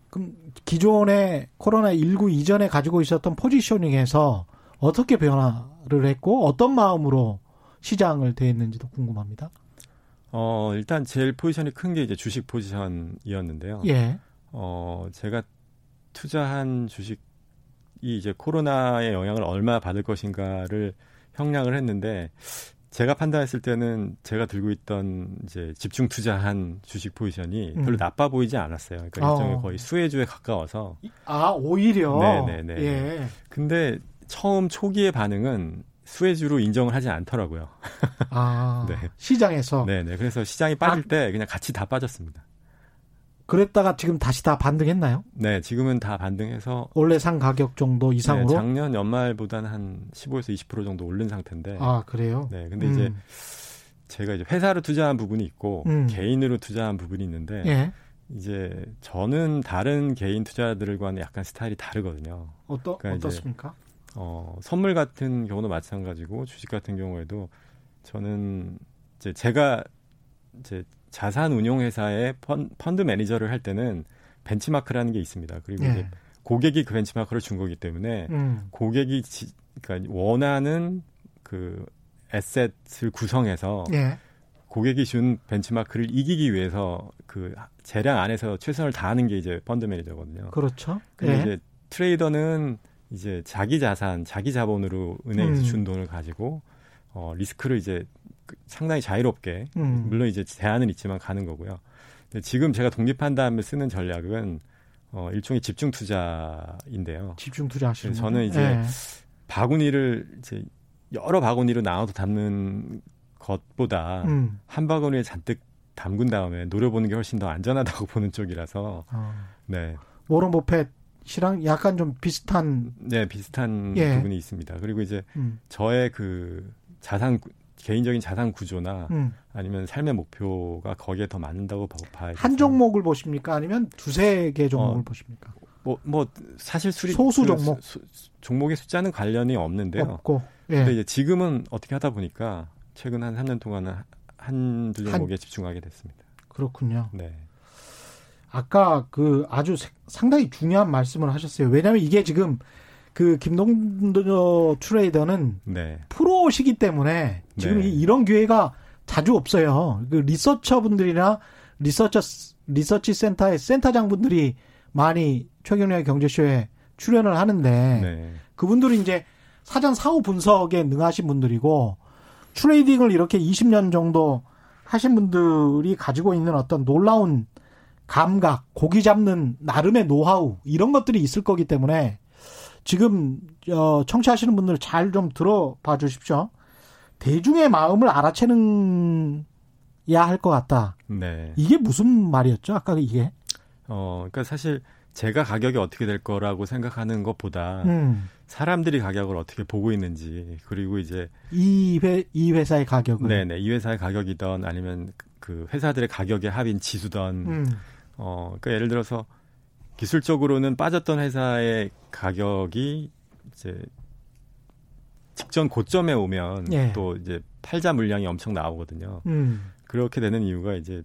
Speaker 1: 그럼 기존의 코로나 19 이전에 가지고 있었던 포지셔닝에서 어떻게 변화를 했고 어떤 마음으로 시장을 대했는지도 궁금합니다.
Speaker 3: 어, 일단 제일 포지션이 큰 게 이제 주식 포지션이었는데요.
Speaker 1: 예.
Speaker 3: 어, 제가 투자한 주식이 이제 코로나의 영향을 얼마나 받을 것인가를 형량을 했는데 제가 판단했을 때는 제가 들고 있던 이제 집중 투자한 주식 포지션이
Speaker 1: 음.
Speaker 3: 별로 나빠 보이지 않았어요. 그러니까
Speaker 1: 어.
Speaker 3: 일종의 거의 수혜주에 가까워서.
Speaker 1: 아 오히려
Speaker 3: 네네네.
Speaker 1: 예.
Speaker 3: 근데 처음 초기의 반응은 수혜주로 인정을 하지 않더라고요.
Speaker 1: 아
Speaker 3: 네.
Speaker 1: 시장에서
Speaker 3: 네네. 그래서 시장이 빠질
Speaker 1: 아.
Speaker 3: 때 그냥 같이 다 빠졌습니다.
Speaker 1: 그랬다가 지금 다시 다 반등했나요?
Speaker 3: 네, 지금은 다 반등해서
Speaker 1: 원래 상 가격 정도 이상으로?
Speaker 3: 네, 작년 연말보다는 한 15에서 20% 정도 오른 상태인데.
Speaker 1: 아 그래요?
Speaker 3: 네, 근데 이제
Speaker 1: 음.
Speaker 3: 제가 이제 회사로 투자한 부분이 있고
Speaker 1: 음.
Speaker 3: 개인으로 투자한 부분이 있는데
Speaker 1: 예.
Speaker 3: 이제 저는 다른 개인 투자들과는 약간 스타일이 다르거든요.
Speaker 1: 어떠
Speaker 3: 그러니까 이제
Speaker 1: 어떻습니까?
Speaker 3: 어, 선물 같은 경우도 마찬가지고 주식 같은 경우에도 저는 이제 제가 이제 자산 운용 회사의 펀, 펀드 매니저를 할 때는 벤치마크라는 게 있습니다. 그리고 이제
Speaker 1: 예.
Speaker 3: 고객이 그 벤치마크를 준 거기 때문에
Speaker 1: 음.
Speaker 3: 고객이 지, 그러니까 원하는 그 에셋을 구성해서
Speaker 1: 예.
Speaker 3: 고객이 준 벤치마크를 이기기 위해서 그 재량 안에서 최선을 다하는 게 이제 펀드 매니저거든요.
Speaker 1: 그렇죠.
Speaker 3: 근데
Speaker 1: 예.
Speaker 3: 이제 트레이더는 이제 자기 자산, 자기 자본으로 은행에서
Speaker 1: 음.
Speaker 3: 준 돈을 가지고 어 리스크를 이제 그 상당히 자유롭게
Speaker 1: 음.
Speaker 3: 물론 이제 제한은 있지만 가는 거고요. 근데 지금 제가 독립한 다음에 쓰는 전략은 어 일종의 집중 투자인데요.
Speaker 1: 집중 투자 하시는
Speaker 3: 그래서 저는 이제
Speaker 1: 예.
Speaker 3: 바구니를 이제 여러 바구니로 나눠서 담는 것보다
Speaker 1: 음.
Speaker 3: 한 바구니에 잔뜩 담근 다음에 노려보는 게 훨씬 더 안전하다고 보는 쪽이라서
Speaker 1: 어.
Speaker 3: 네,
Speaker 1: 워런 버펫이랑 약간 좀 비슷한
Speaker 3: 네 비슷한
Speaker 1: 예.
Speaker 3: 부분이 있습니다. 그리고 이제
Speaker 1: 음.
Speaker 3: 저의 그 자산 구- 개인적인 자산 구조나
Speaker 1: 음.
Speaker 3: 아니면 삶의 목표가 거기에 더 맞는다고 봐- 봐야죠.
Speaker 1: 한 종목을 보십니까? 아니면 두세 개 종목을
Speaker 3: 어,
Speaker 1: 보십니까?
Speaker 3: 뭐, 뭐 사실 수리
Speaker 1: 소수
Speaker 3: 그
Speaker 1: 종목.
Speaker 3: 수- 수- 종목의 숫자는 관련이 없는데요.
Speaker 1: 없고.
Speaker 3: 근데
Speaker 1: 예.
Speaker 3: 이제 지금은 어떻게 하다 보니까 최근 한 3년 동안은 한두
Speaker 1: 한-
Speaker 3: 종목에 집중하게 됐습니다.
Speaker 1: 그렇군요.
Speaker 3: 네.
Speaker 1: 아까 그 아주 세- 상당히 중요한 말씀을 하셨어요. 왜냐하면 이게 지금 그 김동도 트레이더는
Speaker 3: 네.
Speaker 1: 프로시기 때문에 지금
Speaker 3: 네.
Speaker 1: 이- 이런 기회가 자주 없어요. 그 리서처 분들이나 리서처 리서치 센터의 센터장 분들이 많이 최경영의 경제쇼에 출연을 하는데
Speaker 3: 네.
Speaker 1: 그분들이 이제 사전 사후 분석에 능하신 분들이고 트레이딩을 이렇게 20년 정도 하신 분들이 가지고 있는 어떤 놀라운 감각, 고기 잡는 나름의 노하우 이런 것들이 있을 거기 때문에 지금 어, 청취하시는 분들 잘 좀 들어봐 주십시오. 대중의 마음을 알아채는 야 할 것 같다.
Speaker 3: 네.
Speaker 1: 이게 무슨 말이었죠? 아까 이게.
Speaker 3: 어, 그러니까 사실 제가 가격이 어떻게 될 거라고 생각하는 것보다
Speaker 1: 음.
Speaker 3: 사람들이 가격을 어떻게 보고 있는지 그리고 이제
Speaker 1: 이, 회, 이 회사의 가격을.
Speaker 3: 네네 이 회사의 가격이던 아니면 그 회사들의 가격의 합인 지수던
Speaker 1: 음.
Speaker 3: 어 그러니까 예를 들어서 기술적으로는 빠졌던 회사의 가격이 이제 직전 고점에 오면
Speaker 1: 예.
Speaker 3: 또 이제 팔자 물량이 엄청 나오거든요.
Speaker 1: 음.
Speaker 3: 그렇게 되는 이유가 이제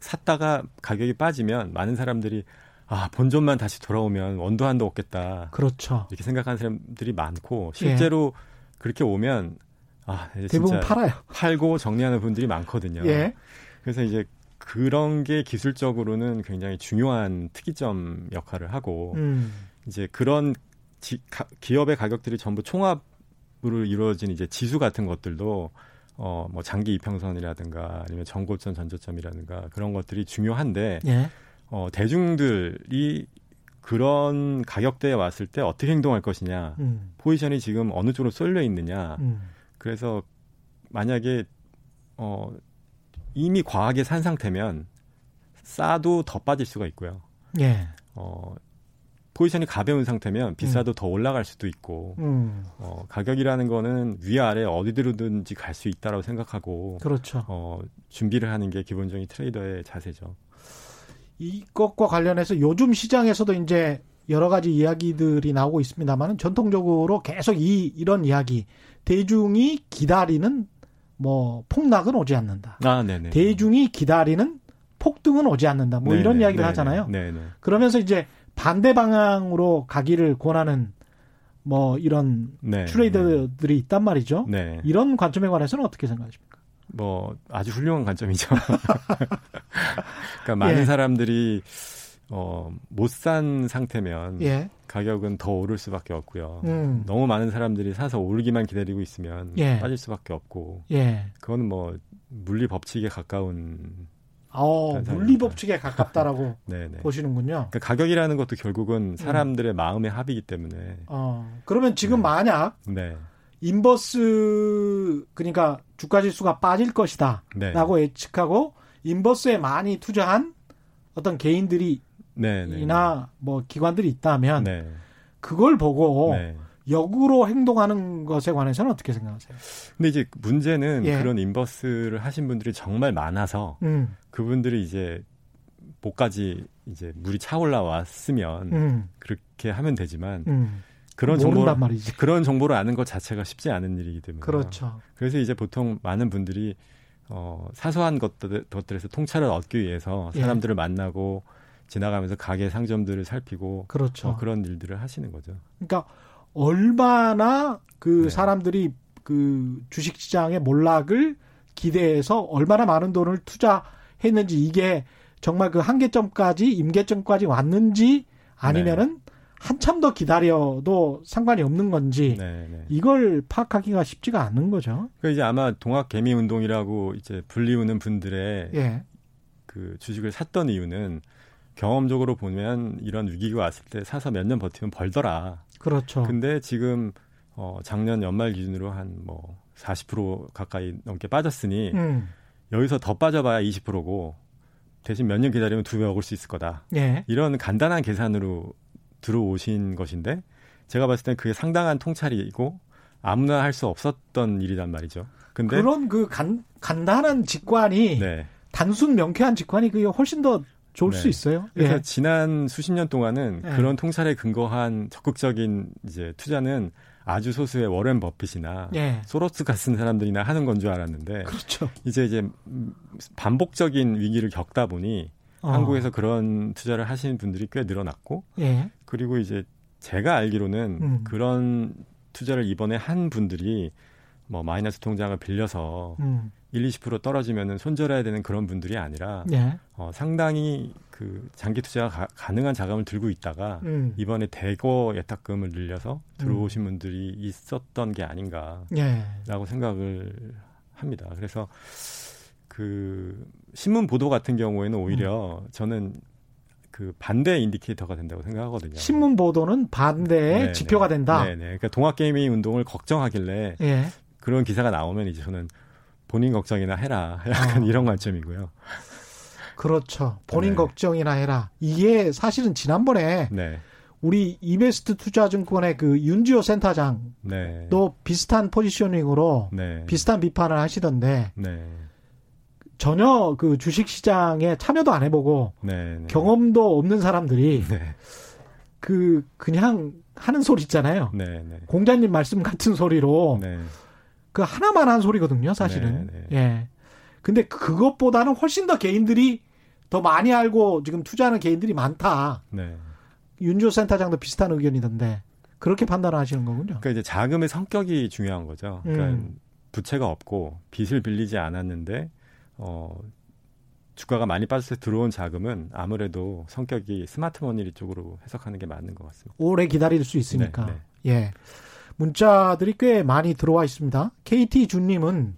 Speaker 3: 샀다가 가격이 빠지면 많은 사람들이 아 본전만 다시 돌아오면 원도 한도 없겠다
Speaker 1: 그렇죠.
Speaker 3: 이렇게 생각하는 사람들이 많고 실제로 그렇게 오면 아
Speaker 1: 대부분
Speaker 3: 진짜
Speaker 1: 팔아요.
Speaker 3: 팔고 정리하는 분들이 많거든요.
Speaker 1: 예.
Speaker 3: 그래서 이제 그런 게 기술적으로는 굉장히 중요한 특이점 역할을 하고
Speaker 1: 음.
Speaker 3: 이제 그런 지- 가- 기업의 가격들이 전부 총합으로 이루어진 이제 지수 같은 것들도 어 뭐 장기 이평선이라든가 아니면 전고점 전저점이라든가 그런 것들이 중요한데
Speaker 1: 예.
Speaker 3: 어 대중들이 그런 가격대에 왔을 때 어떻게 행동할 것이냐
Speaker 1: 음.
Speaker 3: 포지션이 지금 어느 쪽으로 쏠려 있느냐
Speaker 1: 음.
Speaker 3: 그래서 만약에 어 이미 과하게 산 상태면 싸도 더 빠질 수가 있고요.
Speaker 1: 예.
Speaker 3: 어 포지션이 가벼운 상태면 비싸도 더 올라갈 수도 있고
Speaker 1: 음.
Speaker 3: 어 가격이라는 거는 위아래 어디로든지 갈 수 있다라고 생각하고
Speaker 1: 그렇죠.
Speaker 3: 어 준비를 하는 게 기본적인 트레이더의 자세죠.
Speaker 1: 이것과 관련해서 요즘 시장에서도 이제 여러 가지 이야기들이 나오고 있습니다만은 전통적으로 계속 이 이런 이야기 대중이 기다리는 뭐 폭락은 오지 않는다.
Speaker 3: 아, 네네.
Speaker 1: 대중이 기다리는 폭등은 오지 않는다. 뭐 이런
Speaker 3: 네네,
Speaker 1: 이야기를
Speaker 3: 네네,
Speaker 1: 하잖아요.
Speaker 3: 네네.
Speaker 1: 그러면서 이제 반대 방향으로 가기를 권하는 뭐 이런
Speaker 3: 네.
Speaker 1: 트레이더들이 있단 말이죠.
Speaker 3: 네.
Speaker 1: 이런 관점에 관해서는 어떻게 생각하십니까?
Speaker 3: 뭐 아주 훌륭한 관점이죠. 그러니까 많은
Speaker 1: 예.
Speaker 3: 사람들이 어, 못 산 상태면
Speaker 1: 예.
Speaker 3: 가격은 더 오를 수밖에 없고요.
Speaker 1: 음.
Speaker 3: 너무 많은 사람들이 사서 오르기만 기다리고 있으면
Speaker 1: 예.
Speaker 3: 빠질 수밖에 없고
Speaker 1: 예.
Speaker 3: 그거는 뭐 물리 법칙에 가까운
Speaker 1: 어,
Speaker 3: 현상입니다.
Speaker 1: 물리 법칙에 가깝다라고
Speaker 3: 네네.
Speaker 1: 보시는군요.
Speaker 3: 그러니까 가격이라는 것도
Speaker 1: 음.
Speaker 3: 결국은 사람들의 마음의 합이기 때문에
Speaker 1: 어, 그러면 지금
Speaker 3: 네.
Speaker 1: 만약
Speaker 3: 네.
Speaker 1: 인버스 그러니까 주가 지수가 빠질 것이다라고
Speaker 3: 네.
Speaker 1: 예측하고 인버스에 많이 투자한 어떤 개인들이
Speaker 3: 네, 네.
Speaker 1: 이나 뭐 기관들이 있다면
Speaker 3: 네.
Speaker 1: 그걸 보고
Speaker 3: 네.
Speaker 1: 역으로 행동하는 것에 관해서는 어떻게 생각하세요?
Speaker 3: 근데 이제 문제는
Speaker 1: 예.
Speaker 3: 그런 인버스를 하신 분들이 정말 많아서
Speaker 1: 음,
Speaker 3: 그분들이 이제 목까지 이제 물이 차올라 왔으면
Speaker 1: 음,
Speaker 3: 그렇게 하면 되지만
Speaker 1: 음.
Speaker 3: 그런 정보를
Speaker 1: 말이지.
Speaker 3: 그런 정보를 아는 것 자체가 쉽지 않은 일이기 때문에
Speaker 1: 그렇죠.
Speaker 3: 그래서 이제 보통 많은 분들이 어, 사소한 것들, 것들에서 통찰을 얻기 위해서
Speaker 1: 예.
Speaker 3: 사람들을 만나고 지나가면서 가게 상점들을 살피고
Speaker 1: 그렇죠.
Speaker 3: 어, 그런 일들을 하시는 거죠.
Speaker 1: 그러니까 얼마나 그
Speaker 3: 네.
Speaker 1: 사람들이 그 주식 시장의 몰락을 기대해서 얼마나 많은 돈을 투자했는지 이게 정말 그 한계점까지 임계점까지 왔는지 아니면은 한참 더 기다려도 상관이 없는 건지
Speaker 3: 네, 네.
Speaker 1: 이걸 파악하기가 쉽지가 않는 거죠.
Speaker 3: 그 이제 아마 동학 개미 운동이라고 이제 불리우는 분들의
Speaker 1: 예.
Speaker 3: 그 주식을 샀던 이유는 경험적으로 보면 이런 위기가 왔을 때 사서 몇 년 버티면 벌더라.
Speaker 1: 그렇죠.
Speaker 3: 근데 지금 어 작년 연말 기준으로 한 뭐 40% 가까이 넘게 빠졌으니
Speaker 1: 음.
Speaker 3: 여기서 더 빠져봐야 20%고 대신 몇 년 기다리면 두 배 먹을 수 있을 거다.
Speaker 1: 예.
Speaker 3: 이런 간단한 계산으로 들어오신 것인데 제가 봤을 땐 그게 상당한 통찰이고 아무나 할 수 없었던 일이란 말이죠. 근데
Speaker 1: 그런 그 간, 간단한 직관이
Speaker 3: 네.
Speaker 1: 단순 명쾌한 직관이 그게 훨씬 더 좋을
Speaker 3: 네.
Speaker 1: 수 있어요.
Speaker 3: 그래서
Speaker 1: 예.
Speaker 3: 지난 수십 년 동안은
Speaker 1: 네.
Speaker 3: 그런 통찰에 근거한 적극적인 이제 투자는 아주 소수의 워렌 버핏이나
Speaker 1: 예.
Speaker 3: 소로스 같은 사람들이나 하는 건 줄 알았는데
Speaker 1: 그렇죠.
Speaker 3: 이제 이제 음, 반복적인 위기를 겪다 보니
Speaker 1: 어.
Speaker 3: 한국에서 그런 투자를 하시는 분들이 꽤 늘어났고
Speaker 1: 예.
Speaker 3: 그리고 이제 제가 알기로는
Speaker 1: 음.
Speaker 3: 그런 투자를 이번에 한 분들이 뭐 마이너스 통장을 빌려서
Speaker 1: 음.
Speaker 3: 1, 20% 떨어지면은 손절해야 되는 그런 분들이 아니라
Speaker 1: 예.
Speaker 3: 어, 상당히 그 장기 투자가 가, 능한 자금을 들고 있다가
Speaker 1: 음.
Speaker 3: 이번에 대거 예탁금을 늘려서 들어오신 분들이 있었던 게 아닌가라고
Speaker 1: 예.
Speaker 3: 생각을 합니다. 그래서 그 신문 보도 같은 경우에는 오히려 저는 그 반대 인디케이터가 된다고 생각하거든요.
Speaker 1: 신문 보도는 반대의
Speaker 3: 네,
Speaker 1: 지표가
Speaker 3: 네.
Speaker 1: 된다.
Speaker 3: 네, 네. 그러니까 동학 게이밍 운동을 걱정하길래
Speaker 1: 예.
Speaker 3: 그런 기사가 나오면 이제 저는 본인 걱정이나 해라. 약간
Speaker 1: 어.
Speaker 3: 이런 관점이고요.
Speaker 1: 그렇죠. 본인
Speaker 3: 네.
Speaker 1: 걱정이나 해라. 이게 사실은 지난번에
Speaker 3: 네.
Speaker 1: 우리 이베스트 투자증권의 그 윤지호 센터장도
Speaker 3: 네.
Speaker 1: 비슷한 포지셔닝으로
Speaker 3: 네.
Speaker 1: 비슷한 비판을 하시던데
Speaker 3: 네.
Speaker 1: 전혀 그 주식 시장에 참여도 안 해보고
Speaker 3: 네. 네.
Speaker 1: 경험도 없는 사람들이
Speaker 3: 네.
Speaker 1: 그 그냥 하는 소리 있잖아요. 공자님 말씀 같은 소리로
Speaker 3: 네.
Speaker 1: 그 하나만 한 소리거든요, 사실은.
Speaker 3: 네,
Speaker 1: 예. 근데 그것보다는 훨씬 더 개인들이 더 많이 알고 지금 투자하는 개인들이 많다.
Speaker 3: 네.
Speaker 1: 윤조 센터장도 비슷한 의견이던데 그렇게 판단하시는 거군요.
Speaker 3: 그러니까 이제 자금의 성격이 중요한 거죠. 그러니까
Speaker 1: 음.
Speaker 3: 부채가 없고 빚을 빌리지 않았는데 어 주가가 많이 빠졌을 때 들어온 자금은 아무래도 성격이 스마트머니 쪽으로 해석하는 게 맞는 것 같습니다.
Speaker 1: 오래 기다릴 수 있으니까.
Speaker 3: 네,
Speaker 1: 예. 문자들이 꽤 많이 들어와 있습니다. KT 준님은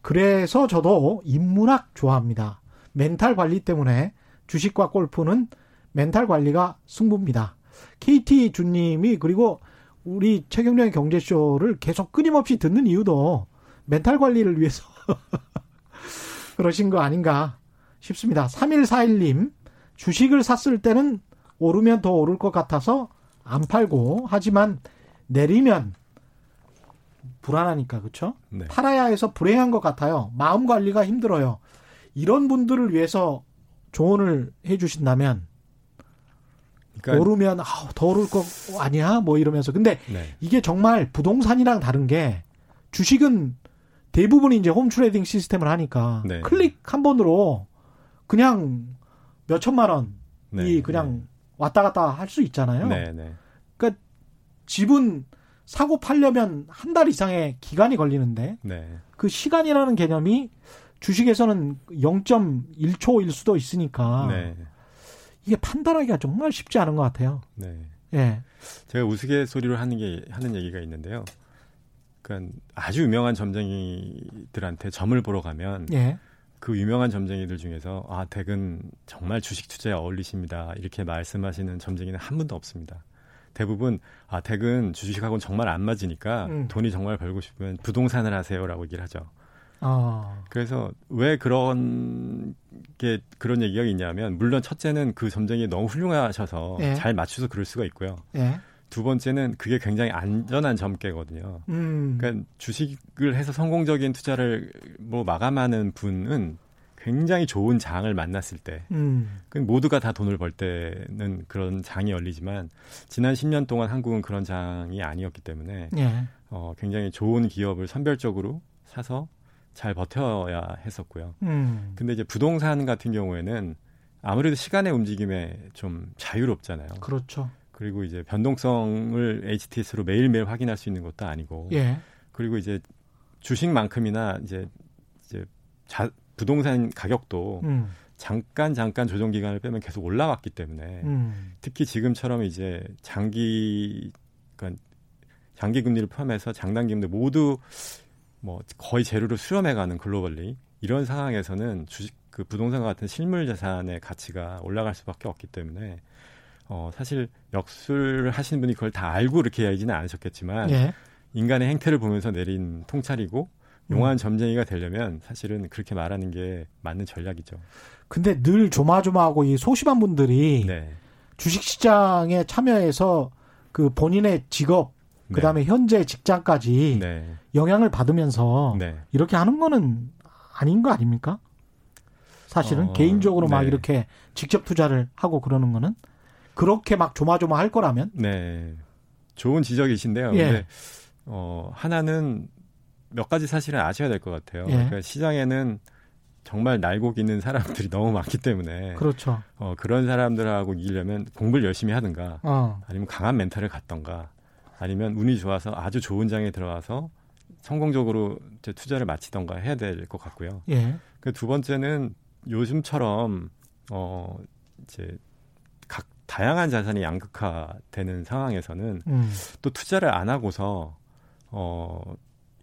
Speaker 1: 그래서 저도 인문학 좋아합니다. 멘탈 관리 때문에 주식과 골프는 멘탈 관리가 승부입니다. KT 준님이 그리고 우리 최경련의 경제쇼를 계속 끊임없이 듣는 이유도 멘탈 관리를 위해서 그러신 거 아닌가 싶습니다. 3141님, 주식을 샀을 때는 오르면 더 오를 것 같아서 안 팔고 하지만 내리면 불안하니까 그렇죠?
Speaker 3: 네.
Speaker 1: 팔아야 해서 불행한 것 같아요. 마음 관리가 힘들어요. 이런 분들을 위해서 조언을 해주신다면
Speaker 3: 그러니까
Speaker 1: 오르면 아, 더 오를 거 아니야? 뭐 이러면서 근데
Speaker 3: 네.
Speaker 1: 이게 정말 부동산이랑 다른 게 주식은 대부분이 이제 홈 트레이딩 시스템을 하니까
Speaker 3: 네.
Speaker 1: 클릭 한 번으로 그냥 몇 천만 원이
Speaker 3: 네.
Speaker 1: 그냥 왔다 갔다 할 수 있잖아요. 집은 사고 팔려면 한 달 이상의 기간이 걸리는데
Speaker 3: 네.
Speaker 1: 그 시간이라는 개념이 주식에서는 0.1초일 수도 있으니까
Speaker 3: 네.
Speaker 1: 이게 판단하기가 정말 쉽지 않은 것 같아요.
Speaker 3: 네.
Speaker 1: 예.
Speaker 3: 제가 우스갯소리로 하는 게 하는 얘기가 있는데요. 그러니까 아주 유명한 점쟁이들한테 점을 보러 가면
Speaker 1: 예.
Speaker 3: 그 유명한 점쟁이들 중에서 아 댁은 정말 주식 투자에 어울리십니다 이렇게 말씀하시는 점쟁이는 한 분도 없습니다. 대부분 아 댁은 주식하고는 정말 안 맞으니까
Speaker 1: 음.
Speaker 3: 돈이 정말 벌고 싶으면 부동산을 하세요라고 얘기를 하죠.
Speaker 1: 어.
Speaker 3: 그래서 왜 그런 게 그런 얘기가 있냐면 물론 첫째는 그 점쟁이 너무 훌륭하셔서
Speaker 1: 예.
Speaker 3: 잘 맞춰서 그럴 수가 있고요.
Speaker 1: 예.
Speaker 3: 두 번째는 그게 굉장히 안전한 점괘거든요.
Speaker 1: 음.
Speaker 3: 그러니까 주식을 해서 성공적인 투자를 뭐 마감하는 분은 굉장히 좋은 장을 만났을 때,
Speaker 1: 음.
Speaker 3: 그 모두가 다 돈을 벌 때는 그런 장이 열리지만 지난 10년 동안 한국은 그런 장이 아니었기 때문에
Speaker 1: 예.
Speaker 3: 어, 굉장히 좋은 기업을 선별적으로 사서 잘 버텨야 했었고요.
Speaker 1: 음.
Speaker 3: 근데 이제 부동산 같은 경우에는 아무래도 시간의 움직임에 좀 자유롭잖아요.
Speaker 1: 그렇죠.
Speaker 3: 그리고 이제 변동성을 HTS로 매일매일 확인할 수 있는 것도 아니고
Speaker 1: 예.
Speaker 3: 그리고 이제 주식만큼이나 이제 이제 자, 부동산 가격도
Speaker 1: 음.
Speaker 3: 잠깐 잠깐 조정 기간을 빼면 계속 올라왔기 때문에
Speaker 1: 음.
Speaker 3: 특히 지금처럼 이제 장기 그러니까 장기 금리를 포함해서 장단기 금리 모두 뭐 거의 제로로 수렴해가는 글로벌리 이런 상황에서는 주식 그 부동산 같은 실물 자산의 가치가 올라갈 수밖에 없기 때문에 어 사실 역술을 하시는 분이 그걸 다 알고 이렇게 얘기는 않으셨겠지만
Speaker 1: 예.
Speaker 3: 인간의 행태를 보면서 내린 통찰이고
Speaker 1: 음.
Speaker 3: 용한 점쟁이가 되려면 사실은 그렇게 말하는 게 맞는 전략이죠.
Speaker 1: 근데 늘 조마조마하고 이 소심한 분들이
Speaker 3: 네.
Speaker 1: 주식 시장에 참여해서 그 본인의 직업 그다음에 현재 직장까지
Speaker 3: 네.
Speaker 1: 영향을 받으면서
Speaker 3: 네.
Speaker 1: 이렇게 하는 거는 아닌 거 아닙니까? 사실은
Speaker 3: 어,
Speaker 1: 개인적으로 막
Speaker 3: 네.
Speaker 1: 이렇게 직접 투자를 하고 그러는 거는 그렇게 막 조마조마 할 거라면
Speaker 3: 네. 좋은 지적이신데요.
Speaker 1: 예.
Speaker 3: 근데 어, 하나는 몇 가지 사실은 아셔야 될 것 같아요.
Speaker 1: 예.
Speaker 3: 그러니까 시장에는 정말 날고 기는 사람들이 너무 많기 때문에
Speaker 1: 그렇죠.
Speaker 3: 어, 그런 사람들하고 이기려면 공부를 열심히 하든가
Speaker 1: 어.
Speaker 3: 아니면 강한 멘탈을 갖던가 아니면 운이 좋아서 아주 좋은 장에 들어가서 성공적으로 이제 투자를 마치던가 해야 될 것 같고요.
Speaker 1: 예.
Speaker 3: 그두 번째는 요즘처럼 어 이제 각 다양한 자산이 양극화되는 상황에서는
Speaker 1: 음.
Speaker 3: 또 투자를 안 하고서 어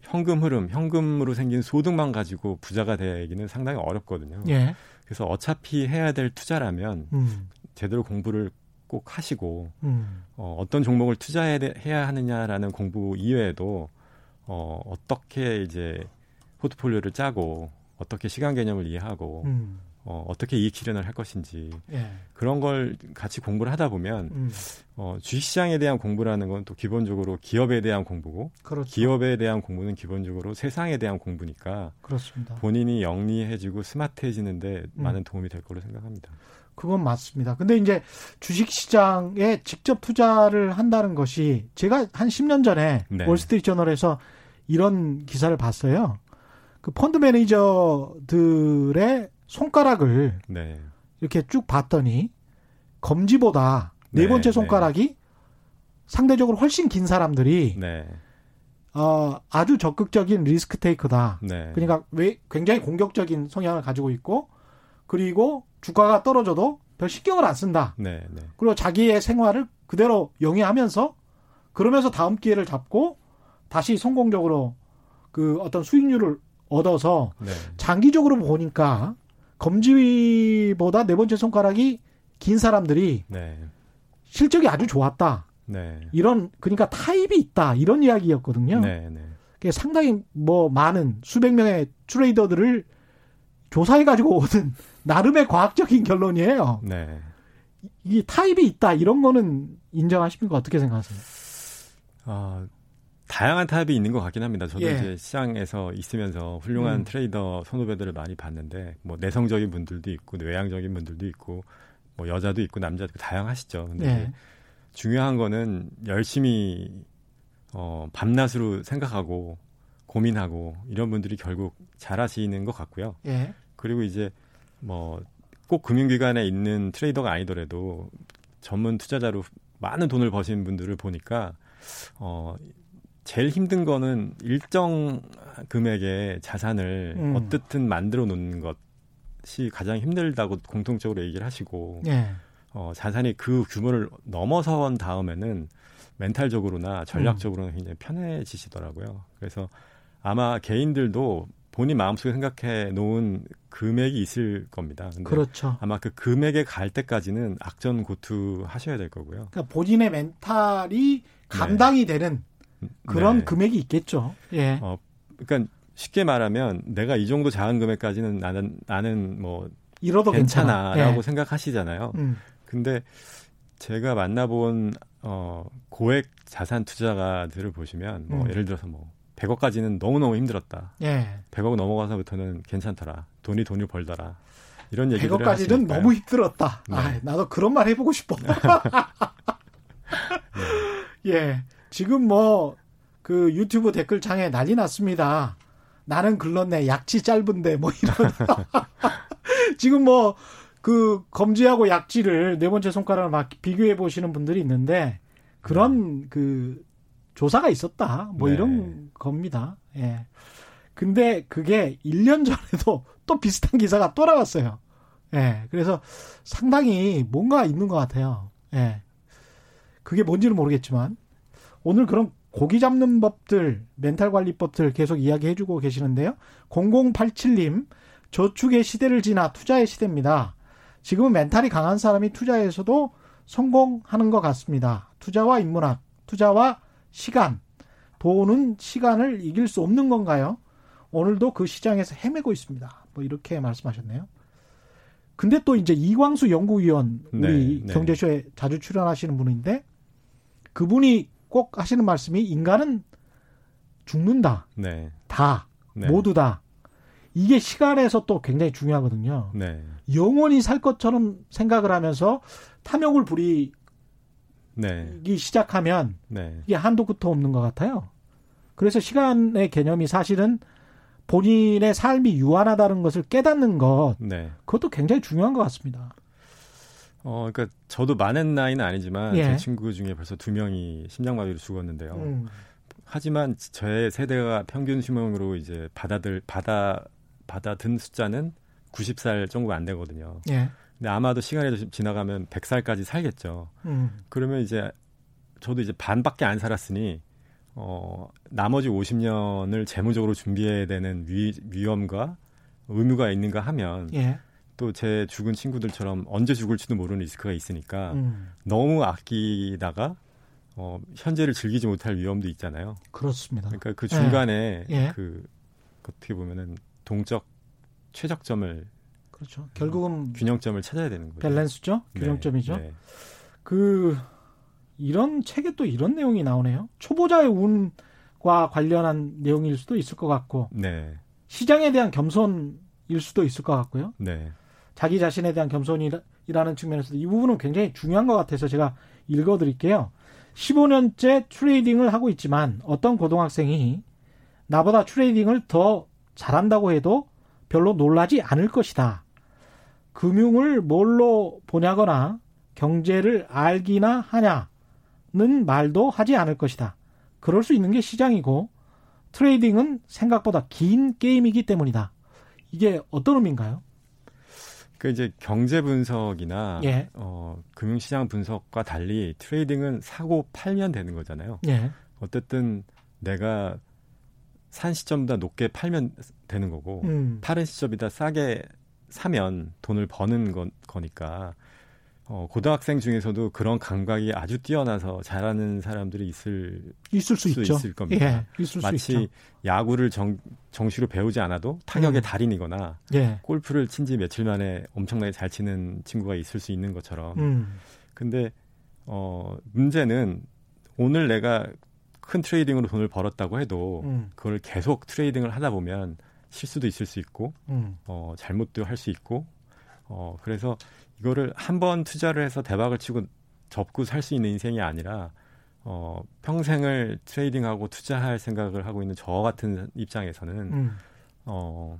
Speaker 3: 현금 흐름, 현금으로 생긴 소득만 가지고 부자가 되기는 상당히 어렵거든요.
Speaker 1: 예.
Speaker 3: 그래서 어차피 해야 될 투자라면
Speaker 1: 음.
Speaker 3: 제대로 공부를 꼭 하시고
Speaker 1: 음.
Speaker 3: 어, 어떤 종목을 투자해야 돼- 해야 하느냐라는 공부 이외에도 어, 어떻게 이제 포트폴리오를 짜고 어떻게 시간 개념을 이해하고
Speaker 1: 음.
Speaker 3: 어, 어떻게 이익 실현을 할 것인지
Speaker 1: 예.
Speaker 3: 그런 걸 같이 공부를 하다 보면
Speaker 1: 음.
Speaker 3: 어, 주식시장에 대한 공부라는 건 또 기본적으로 기업에 대한 공부고
Speaker 1: 그렇죠.
Speaker 3: 기업에 대한 공부는 기본적으로 세상에 대한 공부니까
Speaker 1: 그렇습니다.
Speaker 3: 본인이 영리해지고 스마트해지는데
Speaker 1: 음.
Speaker 3: 많은 도움이 될 거로 생각합니다.
Speaker 1: 그건 맞습니다. 근데 이제 주식 시장에 직접 투자를 한다는 것이 제가 한 10년 전에
Speaker 3: 네.
Speaker 1: 월스트리트 저널에서 이런 기사를 봤어요. 그 펀드 매니저들의 손가락을
Speaker 3: 네,
Speaker 1: 이렇게 쭉 봤더니 검지보다 네,
Speaker 3: 네,
Speaker 1: 번째
Speaker 3: 네.
Speaker 1: 손가락이 상대적으로 훨씬 긴 사람들이
Speaker 3: 네,
Speaker 1: 어, 아주 적극적인 리스크 테이크다.
Speaker 3: 네.
Speaker 1: 그러니까 왜 굉장히 공격적인 성향을 가지고 있고 그리고 주가가 떨어져도 별 신경을 안 쓴다. 그리고 자기의 생활을 그대로 영위하면서 그러면서 다음 기회를 잡고 다시 성공적으로 그 어떤 수익률을 얻어서
Speaker 3: 네.
Speaker 1: 장기적으로 보니까 검지보다 네 번째 손가락이 긴 사람들이
Speaker 3: 네.
Speaker 1: 실적이 아주 좋았다.
Speaker 3: 네.
Speaker 1: 이런 그러니까 타입이 있다. 이런 이야기였거든요.
Speaker 3: 네, 네.
Speaker 1: 그게 상당히 뭐 많은 수백 명의 트레이더들을 조사해 가지고 오는 나름의 과학적인 결론이에요.
Speaker 3: 네.
Speaker 1: 이 타입이 있다 이런 거는 인정하십니까? 어떻게 생각하세요?
Speaker 3: 아, 다양한 타입이 있는 것 같긴 합니다. 저도
Speaker 1: 예.
Speaker 3: 이제 시장에서 있으면서 훌륭한
Speaker 1: 음.
Speaker 3: 트레이더 선후배들을 많이 봤는데, 뭐 내성적인 분들도 있고, 외향적인 분들도 있고, 뭐 여자도 있고, 남자도 있고, 다양하시죠. 근데
Speaker 1: 예.
Speaker 3: 중요한 거는 열심히, 어, 밤낮으로 생각하고, 고민하고, 이런 분들이 결국 잘 하시는 것 같고요.
Speaker 1: 예.
Speaker 3: 그리고 이제 뭐 꼭 금융기관에 있는 트레이더가 아니더라도 전문 투자자로 많은 돈을 버신 분들을 보니까 어 제일 힘든 거는 일정 금액의 자산을
Speaker 1: 음.
Speaker 3: 어떻든 만들어 놓는 것이 가장 힘들다고 공통적으로 얘기를 하시고
Speaker 1: 예.
Speaker 3: 어, 자산이 그 규모를 넘어선 다음에는 멘탈적으로나 전략적으로는 굉장히 편해지시더라고요. 그래서 아마 개인들도 본인 마음속에 생각해 놓은 금액이 있을 겁니다. 근데
Speaker 1: 그렇죠.
Speaker 3: 아마 그 금액에 갈 때까지는 악전고투 하셔야 될 거고요.
Speaker 1: 그러니까 본인의 멘탈이 감당이 되는 그런
Speaker 3: 네.
Speaker 1: 금액이 있겠죠. 예.
Speaker 3: 어, 그러니까 쉽게 말하면 내가 이 정도 작은 금액까지는 나는 나는 뭐
Speaker 1: 잃어도 괜찮아.
Speaker 3: 괜찮아라고
Speaker 1: 예.
Speaker 3: 생각하시잖아요.
Speaker 1: 음.
Speaker 3: 근데 제가 만나본 어 고액 자산 투자가들을 보시면 뭐
Speaker 1: 음.
Speaker 3: 예를 들어서 뭐 100억까지는 너무너무 힘들었다.
Speaker 1: 예.
Speaker 3: 100억 넘어가서부터는 괜찮더라. 돈이 돈을 벌더라. 이런 얘기들을
Speaker 1: 100억까지는
Speaker 3: 하시니까요.
Speaker 1: 너무 힘들었다.
Speaker 3: 네.
Speaker 1: 아, 나도 그런 말 해보고 싶어. 예. 지금 뭐, 그 유튜브 댓글창에 난리 났습니다. 나는 글렀네. 약지 짧은데, 뭐 이런. 지금 뭐, 그 검지하고 약지를 네 번째 손가락을 막 비교해 보시는 분들이 있는데, 그런 그 조사가 있었다. 뭐
Speaker 3: 네.
Speaker 1: 이런 겁니다. 예. 근데 그게 1년 전에도 또 비슷한 기사가 또 나왔어요. 예. 그래서 상당히 뭔가 있는 것 같아요. 예. 그게 뭔지는 모르겠지만 오늘 그런 고기 잡는 법들, 멘탈 관리법들 계속 이야기해 주고 계시는데요. 0087님, 저축의 시대를 지나 투자의 시대입니다. 지금은 멘탈이 강한 사람이 투자에서도 성공하는 것 같습니다. 투자와 인문학, 투자와 시간, 돈은 시간을 이길 수 없는 건가요? 오늘도 그 시장에서 헤매고 있습니다. 뭐 이렇게 말씀하셨네요. 근데 또 이제 이광수 연구위원 우리
Speaker 3: 네, 네.
Speaker 1: 경제쇼에 자주 출연하시는 분인데 그분이 꼭 하시는 말씀이 인간은 죽는다.
Speaker 3: 네.
Speaker 1: 다.
Speaker 3: 네.
Speaker 1: 모두 다. 이게 시간에서 또 굉장히 중요하거든요.
Speaker 3: 네.
Speaker 1: 영원히 살 것처럼 생각을 하면서 탐욕을 부리기
Speaker 3: 네.
Speaker 1: 시작하면
Speaker 3: 네.
Speaker 1: 이게 한도 끝도 없는 것 같아요. 그래서 시간의 개념이 사실은 본인의 삶이 유한하다는 것을 깨닫는 것,
Speaker 3: 네.
Speaker 1: 그것도 굉장히 중요한 것 같습니다.
Speaker 3: 어, 그러니까 저도 많은 나이는 아니지만
Speaker 1: 예.
Speaker 3: 제 친구 중에 벌써 두 명이 심장마비로 죽었는데요.
Speaker 1: 음,
Speaker 3: 하지만 저의 세대가 평균 수명으로 이제 받아들 받아 받아든 숫자는 90살 정도가 안 되거든요.
Speaker 1: 예.
Speaker 3: 근데 아마도 시간이 좀 지나가면 100살까지 살겠죠.
Speaker 1: 음,
Speaker 3: 그러면 이제 저도 이제 반밖에 안 살았으니 어 나머지 50년을 재무적으로 준비해야 되는 위, 위험과 의무가 있는가 하면
Speaker 1: 예.
Speaker 3: 또 제 죽은 친구들처럼 언제 죽을지도 모르는 리스크가 있으니까
Speaker 1: 음,
Speaker 3: 너무 아끼다가 어 현재를 즐기지 못할 위험도 있잖아요.
Speaker 1: 그렇습니다.
Speaker 3: 그러니까 그 중간에
Speaker 1: 예.
Speaker 3: 그 어떻게 보면은 동적 최적점을
Speaker 1: 그렇죠. 결국은
Speaker 3: 균형점을 찾아야 되는 거죠.
Speaker 1: 밸런스죠?
Speaker 3: 네,
Speaker 1: 균형점이죠?
Speaker 3: 네.
Speaker 1: 그 이런 책에 또 이런 내용이 나오네요. 초보자의 운과 관련한 내용일 수도 있을 것 같고
Speaker 3: 네.
Speaker 1: 시장에 대한 겸손일 수도 있을 것 같고요.
Speaker 3: 네.
Speaker 1: 자기 자신에 대한 겸손이라는 측면에서도 이 부분은 굉장히 중요한 것 같아서 제가 읽어드릴게요. 15년째 트레이딩을 하고 있지만 어떤 고등학생이 나보다 트레이딩을 더 잘한다고 해도 별로 놀라지 않을 것이다. 금융을 뭘로 보냐거나 경제를 알기나 하냐는 말도 하지 않을 것이다. 그럴 수 있는 게 시장이고 트레이딩은 생각보다 긴 게임이기 때문이다. 이게 어떤 의미인가요?
Speaker 3: 그 이제 경제 분석이나
Speaker 1: 예.
Speaker 3: 어, 금융시장 분석과 달리 트레이딩은 사고 팔면 되는 거잖아요.
Speaker 1: 예.
Speaker 3: 어쨌든 내가 산 시점보다 높게 팔면 되는 거고
Speaker 1: 음.
Speaker 3: 파는 시점보다 싸게 사면 돈을 버는 거, 거니까 어, 고등학생 중에서도 그런 감각이 아주 뛰어나서 잘하는 사람들이 있을
Speaker 1: 있을 수,
Speaker 3: 수
Speaker 1: 있죠.
Speaker 3: 있을 겁니다.
Speaker 1: 예. 있을 수
Speaker 3: 마치
Speaker 1: 있죠.
Speaker 3: 야구를 정, 정시로 배우지 않아도 타격의
Speaker 1: 음.
Speaker 3: 달인이거나
Speaker 1: 예.
Speaker 3: 골프를 친 지 며칠 만에 엄청나게 잘 치는 친구가 있을 수 있는 것처럼
Speaker 1: 음.
Speaker 3: 근데 어 문제는 오늘 내가 큰 트레이딩으로 돈을 벌었다고 해도
Speaker 1: 음.
Speaker 3: 그걸 계속 트레이딩을 하다 보면 실수도 있을 수 있고
Speaker 1: 음.
Speaker 3: 어 잘못도 할 수 있고 어 그래서 이거를 한 번 투자를 해서 대박을 치고 접고 살 수 있는 인생이 아니라 어 평생을 트레이딩하고 투자할 생각을 하고 있는 저 같은 입장에서는
Speaker 1: 음.
Speaker 3: 어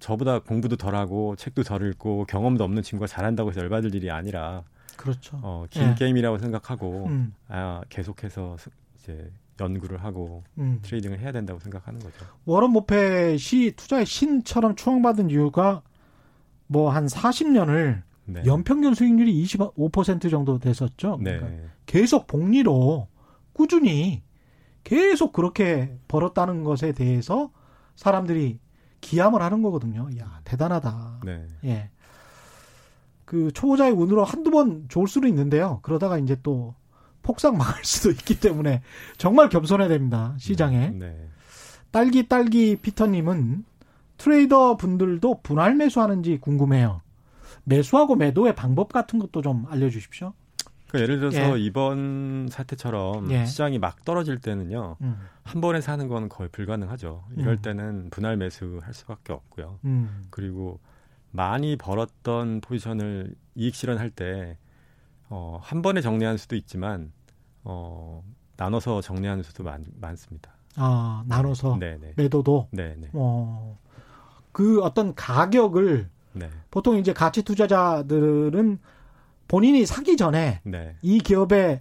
Speaker 3: 저보다 공부도 덜하고 책도 덜 읽고 경험도 없는 친구가 잘한다고 해서 열받을 일이 아니라
Speaker 1: 그렇죠.
Speaker 3: 어, 긴
Speaker 1: 예.
Speaker 3: 게임이라고 생각하고
Speaker 1: 음.
Speaker 3: 아, 계속해서 스- 이제 연구를 하고
Speaker 1: 음.
Speaker 3: 트레이딩을 해야 된다고 생각하는 거죠.
Speaker 1: 워런 버핏이 투자의 신처럼 추앙받은 이유가 뭐 한 40년을
Speaker 3: 네.
Speaker 1: 연평균 수익률이 25% 정도 됐었죠.
Speaker 3: 네.
Speaker 1: 그러니까 계속 복리로 꾸준히 계속 그렇게 벌었다는 것에 대해서 사람들이 기함을 하는 거거든요. 야, 대단하다.
Speaker 3: 네.
Speaker 1: 예. 그 초보자의 운으로 한두 번 좋을 수는 있는데요. 그러다가 이제 또 폭삭 망할 수도 있기 때문에 정말 겸손해야 됩니다. 시장에.
Speaker 3: 네.
Speaker 1: 딸기 딸기 피터님은 트레이더 분들도 분할 매수하는지 궁금해요. 매수하고 매도의 방법 같은 것도 좀 알려주십시오.
Speaker 3: 그러니까 예를 들어서
Speaker 1: 예.
Speaker 3: 이번 사태처럼
Speaker 1: 예.
Speaker 3: 시장이 막 떨어질 때는요.
Speaker 1: 음,
Speaker 3: 한 번에 사는 건 거의 불가능하죠. 이럴
Speaker 1: 음.
Speaker 3: 때는 분할 매수할 수밖에 없고요.
Speaker 1: 음,
Speaker 3: 그리고 많이 벌었던 포지션을 이익 실현할 때 어, 한 번에 정리할 수도 있지만 어, 나눠서 정리하는 수도 많, 많습니다.
Speaker 1: 아 나눠서
Speaker 3: 네 네.
Speaker 1: 매도도.
Speaker 3: 네네.
Speaker 1: 어, 그 어떤 가격을
Speaker 3: 네.
Speaker 1: 보통 이제 가치 투자자들은 본인이 사기 전에
Speaker 3: 네.
Speaker 1: 이 기업의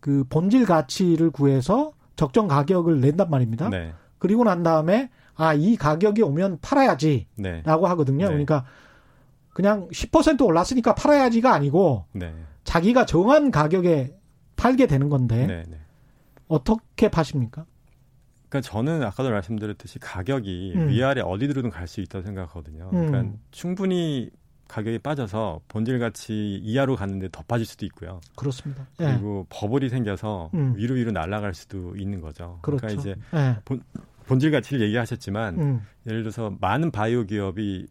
Speaker 1: 그 본질 가치를 구해서 적정 가격을 낸단 말입니다.
Speaker 3: 네.
Speaker 1: 그리고 난 다음에 아, 이 가격이 오면 팔아야지라고
Speaker 3: 네.
Speaker 1: 하거든요.
Speaker 3: 네.
Speaker 1: 그러니까 그냥 10% 올랐으니까 팔아야지가 아니고
Speaker 3: 네.
Speaker 1: 자기가 정한 가격에 팔게 되는 건데. 어떻게 파십니까?
Speaker 3: 그러니까 저는 아까도 말씀드렸듯이 가격이
Speaker 1: 음.
Speaker 3: 위아래 어디로든 갈 수 있다고 생각하거든요.
Speaker 1: 음.
Speaker 3: 그러니까 충분히 가격이 빠져서 본질 가치 이하로 갔는데 더 빠질 수도 있고요.
Speaker 1: 그렇습니다. 예.
Speaker 3: 그리고 버블이 생겨서
Speaker 1: 음.
Speaker 3: 위로 위로 날아갈 수도 있는 거죠.
Speaker 1: 그렇죠.
Speaker 3: 러니까 이제
Speaker 1: 예.
Speaker 3: 본질 가치를 얘기하셨지만
Speaker 1: 음.
Speaker 3: 예를 들어서 많은 바이오 기업이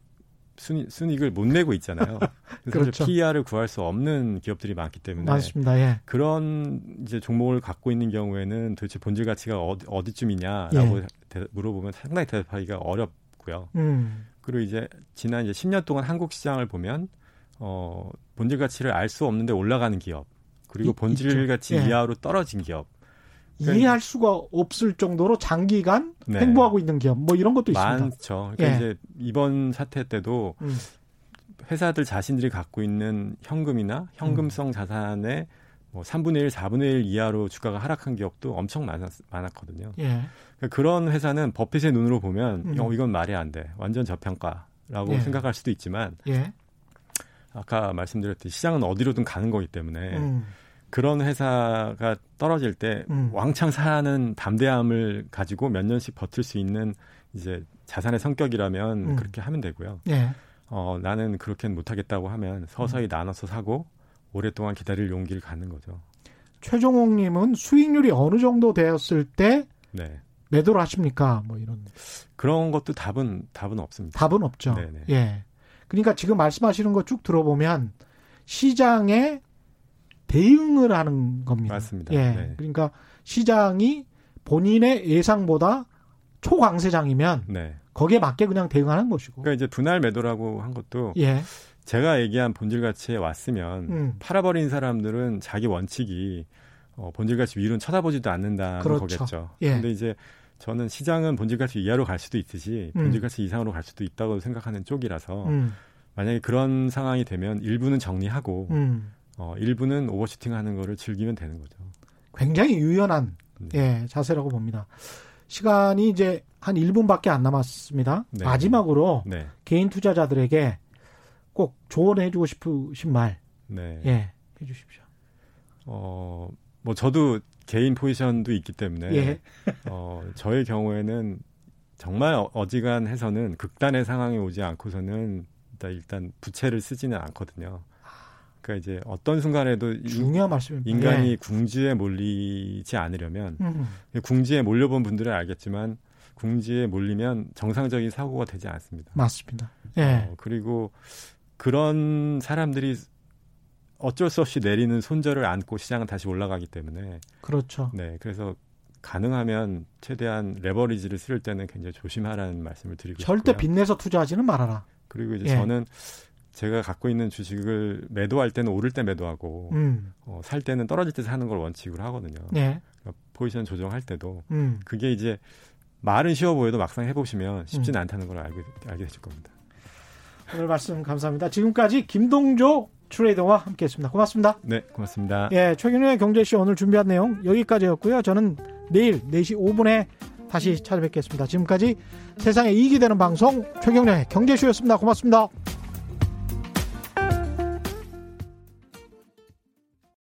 Speaker 3: 순이, 순익을 못 내고 있잖아요. 그래서
Speaker 1: 그렇죠.
Speaker 3: 사실 PER을 구할 수 없는 기업들이 많기 때문에
Speaker 1: 맞습니다. 예.
Speaker 3: 그런 이제 종목을 갖고 있는 경우에는 도대체 본질 가치가 어디, 어디쯤이냐라고
Speaker 1: 예.
Speaker 3: 대- 물어보면 상당히 대답하기가 어렵고요.
Speaker 1: 음.
Speaker 3: 그리고 이제 지난 이제 10년 동안 한국 시장을 보면 어 본질 가치를 알 수 없는데 올라가는 기업 그리고
Speaker 1: 이-
Speaker 3: 본질. 가치
Speaker 1: 예.
Speaker 3: 이하로 떨어진 기업 그러니까
Speaker 1: 이해할 수가 없을 정도로 장기간
Speaker 3: 네.
Speaker 1: 행보하고 있는 기업 뭐 이런 것도 있습니다.
Speaker 3: 많죠. 그러니까
Speaker 1: 예.
Speaker 3: 이제 이번 사태 때도
Speaker 1: 음.
Speaker 3: 회사들 자신들이 갖고 있는 현금이나 현금성 자산의 뭐 3분의 1, 4분의 1 이하로 주가가 하락한 기업도 엄청 많았, 많았 거든요.
Speaker 1: 예.
Speaker 3: 그러니까 그런 회사는 버핏의 눈으로 보면
Speaker 1: 음.
Speaker 3: 어, 이건 말이 안 돼. 완전 저평가라고
Speaker 1: 예.
Speaker 3: 생각할 수도 있지만
Speaker 1: 예.
Speaker 3: 아까 말씀드렸듯이 시장은 어디로든 가는 거기 때문에
Speaker 1: 음.
Speaker 3: 그런 회사가 떨어질 때
Speaker 1: 음.
Speaker 3: 왕창 사는 담대함을 가지고 몇 년씩 버틸 수 있는 이제 자산의 성격이라면
Speaker 1: 음.
Speaker 3: 그렇게 하면 되고요.
Speaker 1: 예.
Speaker 3: 어, 나는 그렇게는 못하겠다고 하면
Speaker 1: 음.
Speaker 3: 서서히 나눠서 사고 오랫동안 기다릴 용기를 갖는 거죠.
Speaker 1: 최종옥 님은 수익률이 어느 정도 되었을 때
Speaker 3: 네.
Speaker 1: 매도를 하십니까? 뭐 이런
Speaker 3: 그런 것도 답은 답은 없습니다.
Speaker 1: 답은 없죠.
Speaker 3: 네네.
Speaker 1: 예. 그러니까 지금 말씀하시는 거 쭉 들어보면 시장에 대응을 하는 겁니다.
Speaker 3: 맞습니다.
Speaker 1: 예.
Speaker 3: 네.
Speaker 1: 그러니까 시장이 본인의 예상보다 초강세장이면
Speaker 3: 네.
Speaker 1: 거기에 맞게 그냥 대응하는 것이고.
Speaker 3: 그러니까 이제 분할 매도라고 한 것도
Speaker 1: 예.
Speaker 3: 제가 얘기한 본질 가치에 왔으면
Speaker 1: 음.
Speaker 3: 팔아버린 사람들은 자기 원칙이 어, 본질 가치 위로는 쳐다보지도 않는다는
Speaker 1: 그렇죠.
Speaker 3: 거겠죠.
Speaker 1: 예.
Speaker 3: 근데 이제 저는 시장은 본질 가치 이하로 갈 수도 있듯이
Speaker 1: 음.
Speaker 3: 본질 가치 이상으로 갈 수도 있다고 생각하는 쪽이라서
Speaker 1: 음.
Speaker 3: 만약에 그런 상황이 되면 일부는 정리하고
Speaker 1: 음.
Speaker 3: 어, 일부는 오버슈팅 하는 거를 즐기면 되는 거죠.
Speaker 1: 굉장히 유연한
Speaker 3: 네.
Speaker 1: 예, 자세라고 봅니다. 시간이 이제 한 1분밖에 안 남았습니다.
Speaker 3: 네.
Speaker 1: 마지막으로
Speaker 3: 네,
Speaker 1: 개인 투자자들에게 꼭 조언해 주고 싶으신 말,
Speaker 3: 네.
Speaker 1: 예, 해 주십시오.
Speaker 3: 어, 뭐 저도 개인 포지션도 있기 때문에
Speaker 1: 예.
Speaker 3: 어, 저의 경우에는 정말 어- 어지간해서는 극단의 상황이 오지 않고서는 일단, 일단 부채를 쓰지는 않거든요. 그러니까 이제 어떤 순간에도 인-
Speaker 1: 중요한 말씀입니다.
Speaker 3: 인간이
Speaker 1: 예.
Speaker 3: 궁지에 몰리지 않으려면
Speaker 1: 음,
Speaker 3: 궁지에 몰려본 분들은 알겠지만 궁지에 몰리면 정상적인 사고가 되지 않습니다.
Speaker 1: 맞습니다. 예.
Speaker 3: 어, 그리고 그런 사람들이 어쩔 수 없이 내리는 손절을 안고 시장은 다시 올라가기 때문에
Speaker 1: 그렇죠.
Speaker 3: 네 그래서 가능하면 최대한 레버리지를 쓸 때는 굉장히 조심하라는 말씀을 드리고
Speaker 1: 절대
Speaker 3: 싶고요.
Speaker 1: 빚내서 투자하지는 말아라.
Speaker 3: 그리고 이제
Speaker 1: 예.
Speaker 3: 저는 제가 갖고 있는 주식을 매도할 때는 오를 때 매도하고
Speaker 1: 음,
Speaker 3: 어, 살 때는 떨어질 때 사는 걸 원칙으로 하거든요.
Speaker 1: 예.
Speaker 3: 그러니까 포지션 조정할 때도
Speaker 1: 음.
Speaker 3: 그게 이제 말은 쉬워 보여도 막상 해보시면 쉽진 않다는 걸 알게, 알게 되실 겁니다.
Speaker 1: 오늘 말씀 감사합니다. 지금까지 김동조 트레이더와 함께했습니다. 고맙습니다.
Speaker 3: 네, 고맙습니다.
Speaker 1: 예, 최경영의 경제쇼 오늘 준비한 내용 여기까지였고요. 저는 내일 4시 5분에 다시 찾아뵙겠습니다. 지금까지 세상에 이익이 되는 방송 최경영의 경제쇼였습니다. 고맙습니다.